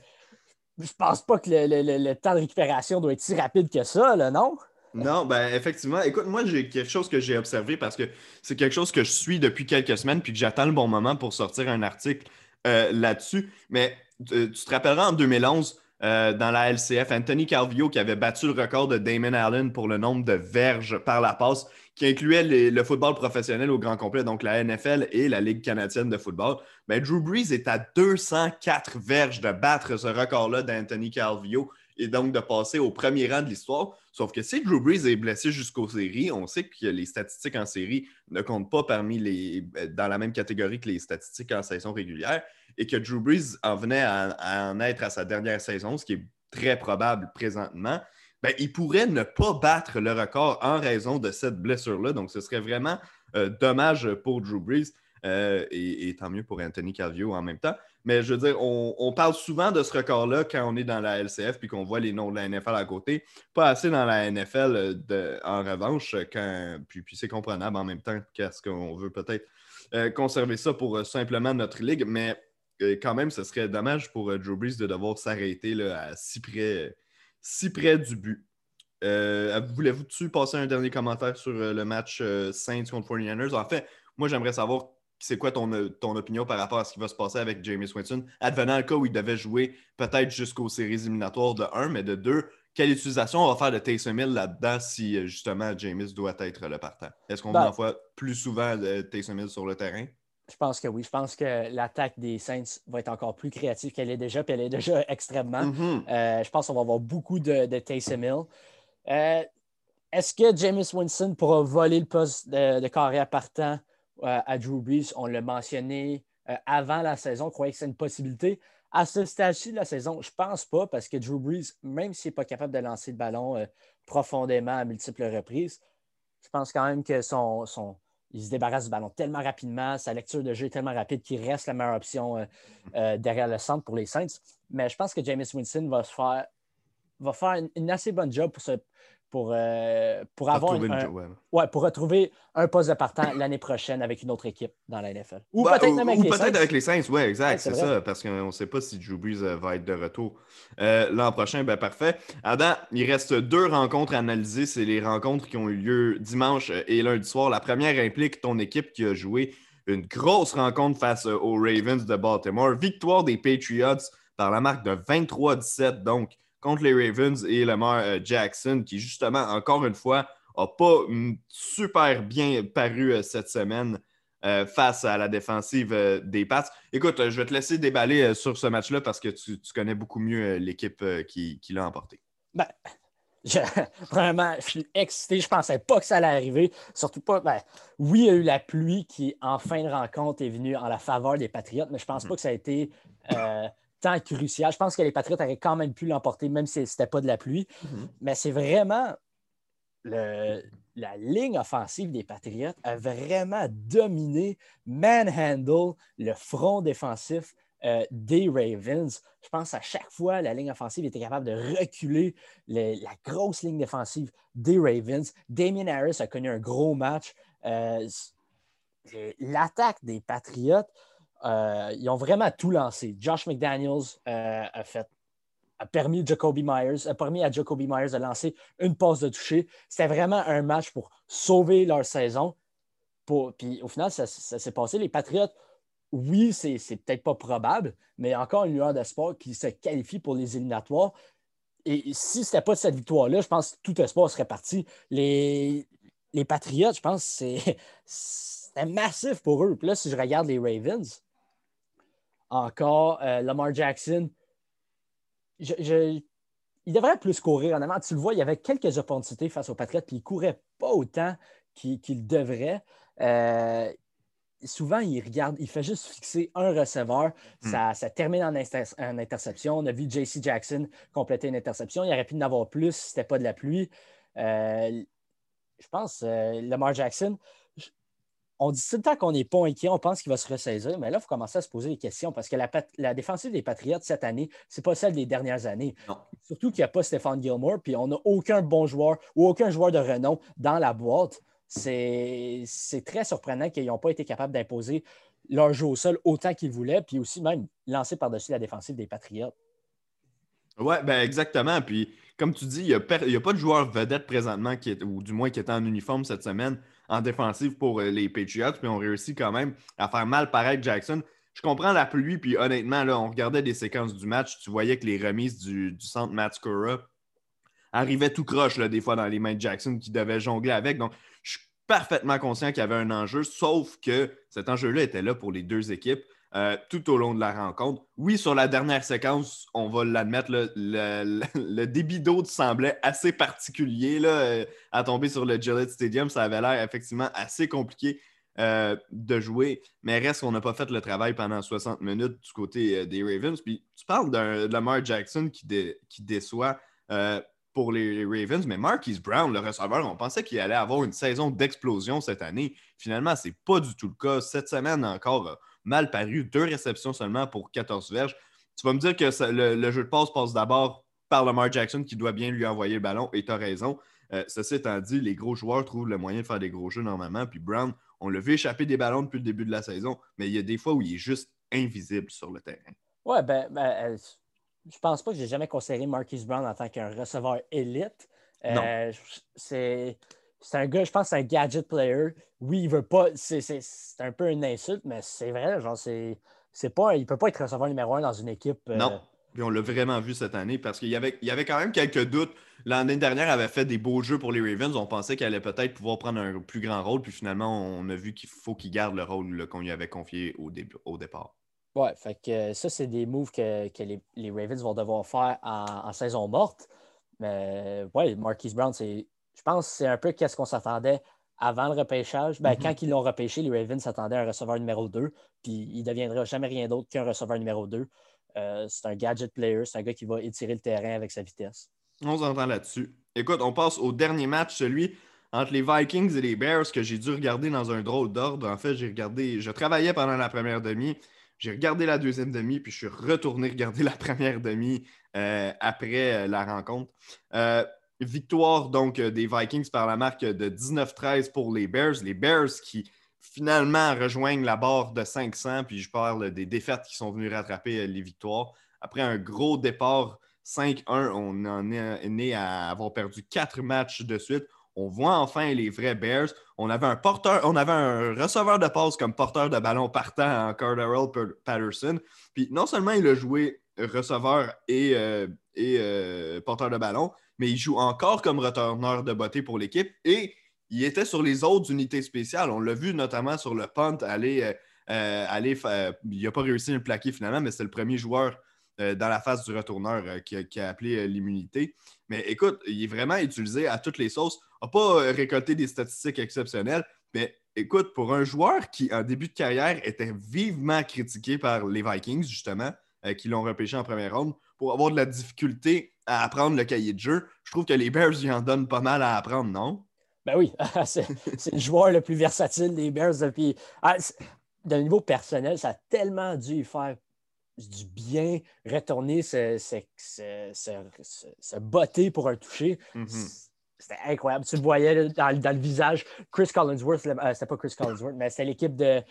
je pense pas que le, temps de récupération doit être si rapide que ça, là, non? Non, ben effectivement. Écoute, moi, j'ai quelque chose que j'ai observé parce que c'est quelque chose que je suis depuis quelques semaines puis que j'attends le bon moment pour sortir un article euh, là-dessus. Mais euh, tu te rappelleras en 2011, euh, dans la LCF, Anthony Calvio qui avait battu le record de Damon Allen pour le nombre de verges par la passe, qui incluait le football professionnel au grand complet, donc la NFL et la Ligue canadienne de football. Ben, Drew Brees est à 204 verges de battre ce record-là d'Anthony Calvio et donc de passer au premier rang de l'histoire. Sauf que si Drew Brees est blessé jusqu'aux séries, on sait que les statistiques en série ne comptent pas parmi les, dans la même catégorie que les statistiques en saison régulière et que Drew Brees en venait à, en être à sa dernière saison, ce qui est très probable présentement. Ben, il pourrait ne pas battre le record en raison de cette blessure-là. Donc, ce serait vraiment euh, dommage pour Drew Brees. Euh, et, tant mieux pour Anthony Calvio en même temps. Mais je veux dire, on, parle souvent de ce record-là quand on est dans la LCF puis qu'on voit les noms de la NFL à côté. Pas assez dans la NFL euh, en revanche, puis, puis c'est comprenable en même temps qu'est-ce qu'on veut peut-être conserver ça pour simplement notre ligue. Mais quand même, ce serait dommage pour Drew Brees de devoir s'arrêter à si près, si près du but. Voulez-vous passer un dernier commentaire sur le match Saints contre 49ers? En fait, moi, j'aimerais savoir c'est quoi ton, ton, opinion par rapport à ce qui va se passer avec James Winston? Advenant le cas où il devait jouer peut-être jusqu'aux séries éliminatoires de 1, mais de 2, quelle utilisation on va faire de Taysom Hill là-dedans si euh, justement James doit être le partant? Est-ce qu'on ben, voit plus souvent euh, Taysom Hill sur le terrain? Je pense que oui. Je pense que l'attaque des Saints va être encore plus créative qu'elle est déjà, puis elle est déjà <laughs> extrêmement. Mm-hmm. Euh, je pense qu'on va avoir beaucoup de, de Taysom Hill. Est-ce que James Winston pourra voler le poste de, de carrière partant euh, à Drew Brees? On l'a mentionné euh, avant la saison, on croyait que c'est une possibilité. À ce stade-ci de la saison, je ne pense pas parce que Drew Brees, même s'il n'est pas capable de lancer le ballon euh, profondément à multiples reprises, je pense quand même que son, son, il se débarrasse du ballon tellement rapidement, sa lecture de jeu est tellement rapide qu'il reste la meilleure option derrière le centre pour les Saints. Mais je pense que James Winston va, faire, va faire une, une assez bonne job pour se, pour, euh, pour avoir un, ouais. pour retrouver un poste de partant l'année prochaine avec une autre équipe dans la NFL. Ou peut-être même avec, les Saints. avec les Saints. Oui, exact, c'est ça, parce qu'on ne sait pas si Drew Brees euh, va être de retour euh, l'an prochain. Ben, parfait. Adam, il reste deux rencontres à analyser. C'est les rencontres qui ont eu lieu dimanche et lundi soir. La première implique ton équipe qui a joué une grosse rencontre face aux Ravens de Baltimore. Victoire des Patriots par la marque de 23-17. Donc, contre les Ravens et Lamar euh, Jackson, qui justement, encore une fois, n'a pas super bien paru euh, cette semaine euh, face à la défensive des Pats. Écoute, je vais te laisser déballer sur ce match-là parce que tu, connais beaucoup mieux l'équipe qui, l'a emporté. Ben, <laughs> vraiment, je suis excité. Je ne pensais pas que ça allait arriver. Surtout pas. Ben, oui, il y a eu la pluie qui, en fin de rencontre, est venue en la faveur des Patriotes, mais je ne pense mhm. pas que ça a été tant crucial. Je pense que les Patriots auraient quand même pu l'emporter, même si ce n'était pas de la pluie. Mhm. Mais c'est vraiment la ligne offensive des Patriots a vraiment dominé, manhandle le front défensif euh, des Ravens. Je pense à chaque fois, la ligne offensive était capable de reculer la grosse ligne défensive des Ravens. Damien Harris a connu un gros match. Euh, l'attaque des Patriots, euh, ils ont vraiment tout lancé. Josh McDaniels euh, a fait permis, Myers, a à Jacoby Myers de lancer une passe de toucher. C'était vraiment un match pour sauver leur saison. puis au final, ça, s'est passé. Les Patriots, oui, c'est, peut-être pas probable, mais encore une lueur d'espoir qui se qualifie pour les éliminatoires. Et si ce n'était pas cette victoire-là, je pense que tout espoir serait parti. Les, les Patriots, je pense que c'est, <laughs> massif pour eux. Puis là, si je regarde les Ravens, encore. Euh, Lamar Jackson, il devrait plus courir. Honnêtement, tu le vois, il y avait quelques opportunités face aux Patriots, puis il ne courait pas autant qu'il devrait. Euh, souvent, il regarde, il fait juste fixer un receveur. Hmm. Ça, termine en, interception. On a vu JC Jackson compléter une interception. Il aurait pu en avoir plus si ce n'était pas de la pluie. Euh, je pense, Lamar Jackson, on dit tout le temps qu'on n'est pas inquiet, on pense qu'il va se ressaisir, mais là, il faut commencer à se poser des questions parce que la, défensive des Patriots cette année, ce n'est pas celle des dernières années. Surtout qu'il n'y a pas Stéphane Gilmore, puis on n'a aucun bon joueur ou aucun joueur de renom dans la boîte. C'est très surprenant qu'ils n'ont pas été capables d'imposer leur jeu au sol autant qu'ils voulaient, puis aussi même lancer par-dessus la défensive des Patriots. Oui, ben exactement. Puis, comme tu dis, il n'y a, a, pas de joueur vedette présentement, qui est, ou du moins qui est en uniforme cette semaine en défensive pour euh, les Patriots, puis on réussit quand même à faire mal paraître Jackson. Je comprends la pluie, puis honnêtement, là, on regardait des séquences du match, tu voyais que les remises du, centre Matt arrivaient tout croche, là, des fois, dans les mains de Jackson qui devait jongler avec. Donc, je suis parfaitement conscient qu'il y avait un enjeu, sauf que cet enjeu-là était là pour les deux équipes. Euh, tout au long de la rencontre. Oui, sur la dernière séquence, on va l'admettre, le, <laughs> débit d'eau semblait assez particulier là, euh, à tomber sur le Gillette Stadium. Ça avait l'air effectivement assez compliqué euh, de jouer, mais reste qu'on n'a pas fait le travail pendant 60 minutes du côté des Ravens. Puis tu parles de Lamar Jackson qui, qui déçoit pour les Ravens, mais Marquise Brown, le receveur, on pensait qu'il allait avoir une saison d'explosion cette année. Finalement, ce n'est pas du tout le cas. Cette semaine encore, mal paru. Deux réceptions seulement pour 14 verges. Tu vas me dire que le, jeu de passe passe d'abord par Lamar Jackson qui doit bien lui envoyer le ballon, et tu as raison. Euh, ceci étant dit, les gros joueurs trouvent le moyen de faire des gros jeux normalement. Puis Brown, on l'a vu échapper des ballons depuis le début de la saison, mais il y a des fois où il est juste invisible sur le terrain. Ouais, ben, ben euh, je pense pas que j'ai jamais considéré Marquise Brown en tant qu'un receveur élite. Euh, c'est c'est un gars, je pense, c'est un gadget player. Oui, il veut pas. C'est un peu une insulte, mais c'est vrai. Genre, c'est. Pas, il ne peut pas être receveur numéro un dans une équipe. Euh, non. Puis on l'a vraiment vu cette année parce qu'il y avait, il y avait quand même quelques doutes. L'année dernière, il avait fait des beaux jeux pour les Ravens. On pensait qu'il allait peut-être pouvoir prendre un plus grand rôle. Puis finalement, on a vu qu'il faut qu'il garde le rôle qu'on lui avait confié au, début, au départ. Ouais, fait que ça, c'est des moves que, les, Ravens vont devoir faire en, saison morte. Mais ouais, Marquise Brown, c'est je pense que c'est un peu ce qu'on s'attendait avant le repêchage. Ben, mhm. Quand ils l'ont repêché, les Ravens s'attendaient à un receveur numéro 2, puis il ne deviendra jamais rien d'autre qu'un receveur numéro 2. Euh, c'est un gadget player, c'est un gars qui va étirer le terrain avec sa vitesse. On s'entend là-dessus. Écoute, on passe au dernier match, celui entre les Vikings et les Bears, que j'ai dû regarder dans un drôle d'ordre. En fait, j'ai regardé, je travaillais pendant la première demi, j'ai regardé la deuxième demi, puis je suis retourné regarder <laughs> la première demi euh, après euh, la rencontre. Victoire donc euh, des Vikings par la marque de 19-13 pour les Bears. Les Bears qui finalement rejoignent la barre de 500, puis je parle des défaites qui sont venues rattraper euh, les victoires. Après un gros départ 5-1, on en est né à avoir perdu quatre matchs de suite. On voit enfin les vrais Bears. On avait un porteur, on avait un receveur de passe comme porteur de ballon partant en Cardarrell Patterson. Puis non seulement il a joué receveur et, euh, et porteur de ballon, mais il joue encore comme returneur de beauté pour l'équipe et il était sur les autres unités spéciales. On l'a vu notamment sur le punt aller. Euh, euh, aller il n'a pas réussi à le plaquer finalement, mais c'est le premier joueur euh, dans la phase du retourneur qui, a, appelé l'immunité. Mais écoute, il est vraiment utilisé à toutes les sauces. N'a pas récolté des statistiques exceptionnelles, mais écoute, pour un joueur qui, en début de carrière, était vivement critiqué par les Vikings, justement, qui l'ont repêché en première ronde, pour avoir de la difficulté à apprendre le cahier de jeu. Je trouve que les Bears, ils en donnent pas mal à apprendre, non? Ben oui, <laughs> c'est le joueur le plus versatile des Bears depuis. Ah, d'un niveau personnel, ça a tellement dû faire du bien, retourner se, se, botter pour un toucher. Mm-hmm. C'était incroyable. Tu le voyais dans, le visage. Chris Collinsworth, euh, c'était pas Chris Collinsworth, mais c'était l'équipe de,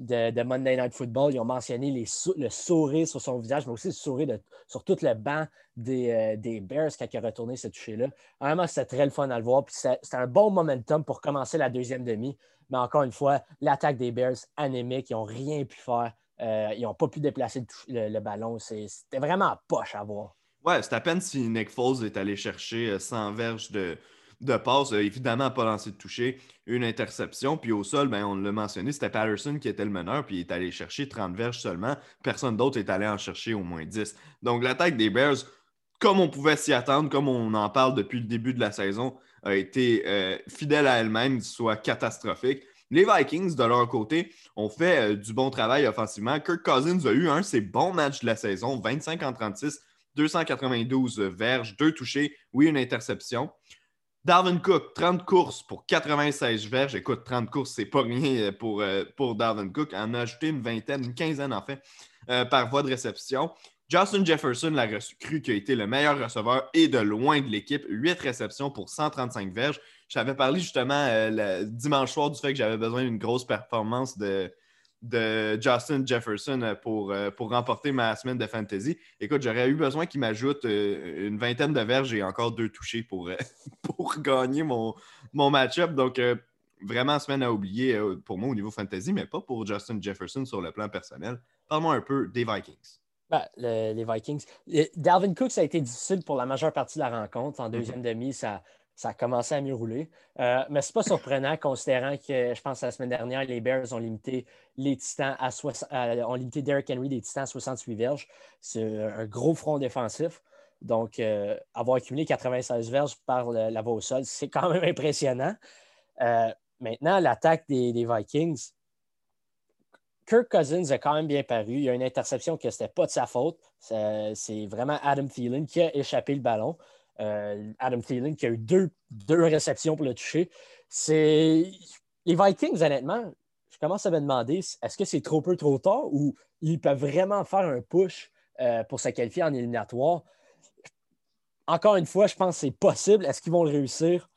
de, Monday Night Football, ils ont mentionné le sourire sur son visage, mais aussi le sourire sur tout le banc des, euh, Bears quand il a retourné ce toucher-là. Vraiment, c'était très le fun à le voir. c'était un bon momentum pour commencer la deuxième demi. Mais encore une fois, l'attaque des Bears anémique, ils n'ont rien pu faire. Euh, ils n'ont pas pu déplacer le, ballon. C'était vraiment poche à voir. Ouais, c'est à peine si Nick Foles est allé chercher 100 euh, verges de, de passe, évidemment pas lancé de toucher, une interception. Puis au sol, ben, on l'a mentionné, c'était Patterson qui était le meneur, puis il est allé chercher 30 verges seulement. Personne d'autre est allé en chercher au moins 10. Donc l'attaque des Bears, comme on pouvait s'y attendre, comme on en parle depuis le début de la saison, a été euh, fidèle à elle-même, soit catastrophique. Les Vikings, de leur côté, ont fait euh, du bon travail offensivement. Kirk Cousins a eu un de ses bons matchs de la saison, 25 en 36, 292 verges, deux touchés, oui, une interception. Darwin Cook, 30 courses pour 96 verges. Écoute, 30 courses, c'est pas rien pour, pour Darwin Cook. En a ajouté une vingtaine, une quinzaine en fait, par voie de réception. Justin Jefferson, la recrue qui a été le meilleur receveur et de loin de l'équipe, 8 réceptions pour 135 verges. J'avais parlé justement le dimanche soir du fait que j'avais besoin d'une grosse performance de, de Justin Jefferson euh, pour, euh, pour remporter ma semaine de fantasy. Écoute, j'aurais eu besoin qu'il m'ajoute euh, une vingtaine de verges et encore deux touchés pour, <laughs> pour gagner mon, mon match-up. Donc, vraiment, semaine à oublier pour moi au niveau fantasy, mais pas pour Justin Jefferson sur le plan personnel. Parle-moi un peu des Vikings. Ben, les Vikings. Dalvin Cook, ça a été difficile pour la majeure partie de la rencontre. En mm-hmm. deuxième demi, ça, ça a commencé à mieux rouler. Euh, mais ce n'est pas surprenant, considérant que, je pense, la semaine dernière, les Bears ont limité les Titans à, ont limité Derrick Henry des Titans à 68 verges. C'est un gros front défensif. Donc, euh, avoir accumulé 96 verges par la voie au sol, c'est quand même impressionnant. Euh, maintenant, l'attaque des, Vikings, Kirk Cousins a quand même bien paru. Il y a une interception que ce n'était pas de sa faute. C'est vraiment Adam Thielen qui a échappé le ballon. Euh, Adam Thielen qui a eu deux, réceptions pour le toucher. C'est. Les Vikings, honnêtement, je commence à me demander est-ce que c'est trop peu, trop tard ou ils peuvent vraiment faire un push euh, pour se qualifier en éliminatoire? Encore une fois, je pense que c'est possible. Est-ce qu'ils vont le réussir?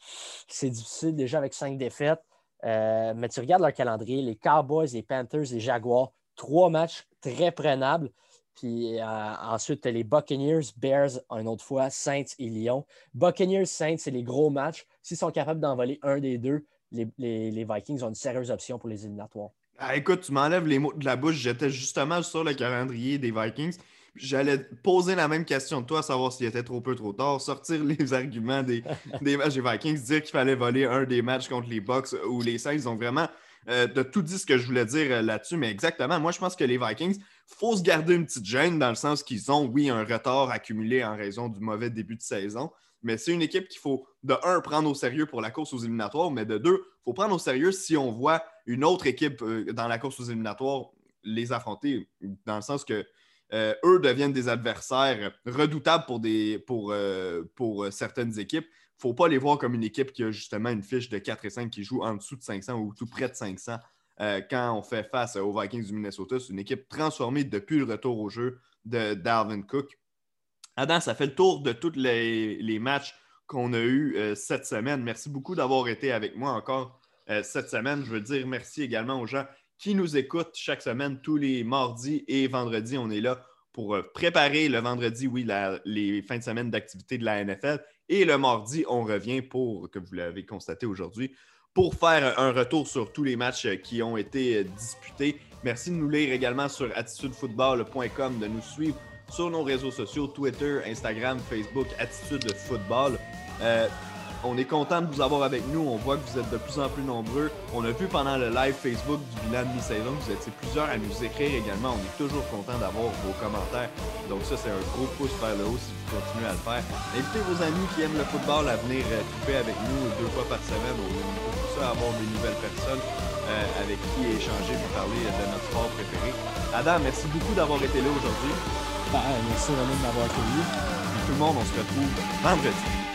C'est difficile déjà avec cinq défaites. Euh, mais tu regardes leur calendrier, les Cowboys, les Panthers, les Jaguars, trois matchs très prenables. Puis euh, ensuite, les Buccaneers, Bears, une autre fois, Saints et Lyon. Buccaneers, Saints, c'est les gros matchs. S'ils sont capables d'envoler un des deux, les, Vikings ont une sérieuse option pour les éliminatoires. Ah, écoute, tu m'enlèves les mots de la bouche. J'étais justement sur le calendrier des Vikings. J'allais poser la même question de toi, savoir s'il était trop peu, trop tard, sortir <laughs> les arguments des, des matchs des Vikings, dire qu'il fallait voler un des matchs contre les Bucks ou les Saints. Ils ont vraiment euh, de tout dit ce que je voulais dire euh, là-dessus, mais exactement. Moi, je pense que les Vikings, il faut se garder une petite gêne dans le sens qu'ils ont, oui, un retard accumulé en raison du mauvais début de saison, mais c'est une équipe qu'il faut, de un, prendre au sérieux pour la course aux éliminatoires, mais de deux, il faut prendre au sérieux si on voit une autre équipe euh, dans la course aux éliminatoires les affronter, dans le sens que eux deviennent des adversaires redoutables pour, certaines équipes faut pas les voir comme une équipe qui a justement une fiche de 4 et 5 qui joue en dessous de 500 ou tout près de 500 euh, quand on fait face aux Vikings du Minnesota. C'est une équipe transformée depuis le retour au jeu de Dalvin Cook. Adam, ça fait le tour de tous les, matchs qu'on a eus euh, cette semaine. Merci beaucoup d'avoir été avec moi encore euh, cette semaine. Je veux dire merci également aux gens qui nous écoutent chaque semaine, tous les mardis et vendredis. On est là pour préparer le vendredi, oui, les fins de semaine d'activité de la NFL et le mardi, on revient pour, que vous l'avez constaté aujourd'hui, pour faire un retour sur tous les matchs qui ont été disputés. Merci de nous lire également sur attitudefootball.com, de nous suivre sur nos réseaux sociaux, Twitter, Instagram, Facebook, Attitude Football. Euh, on est content de vous avoir avec nous. On voit que vous êtes de plus en plus nombreux. On a vu pendant le live Facebook du bilan de mi-saison que vous étiez plusieurs à nous écrire également. On est toujours content d'avoir vos commentaires. Donc ça, c'est un gros pouce vers le haut si vous continuez à le faire. Invitez vos amis qui aiment le football à venir couper euh, avec nous deux fois par semaine. On aime ça, avoir des nouvelles personnes euh, avec qui échanger et parler de notre sport préféré. Adam, merci beaucoup d'avoir été là aujourd'hui. Ben, merci vraiment de m'avoir accueilli. Tout le monde, on se retrouve vendredi.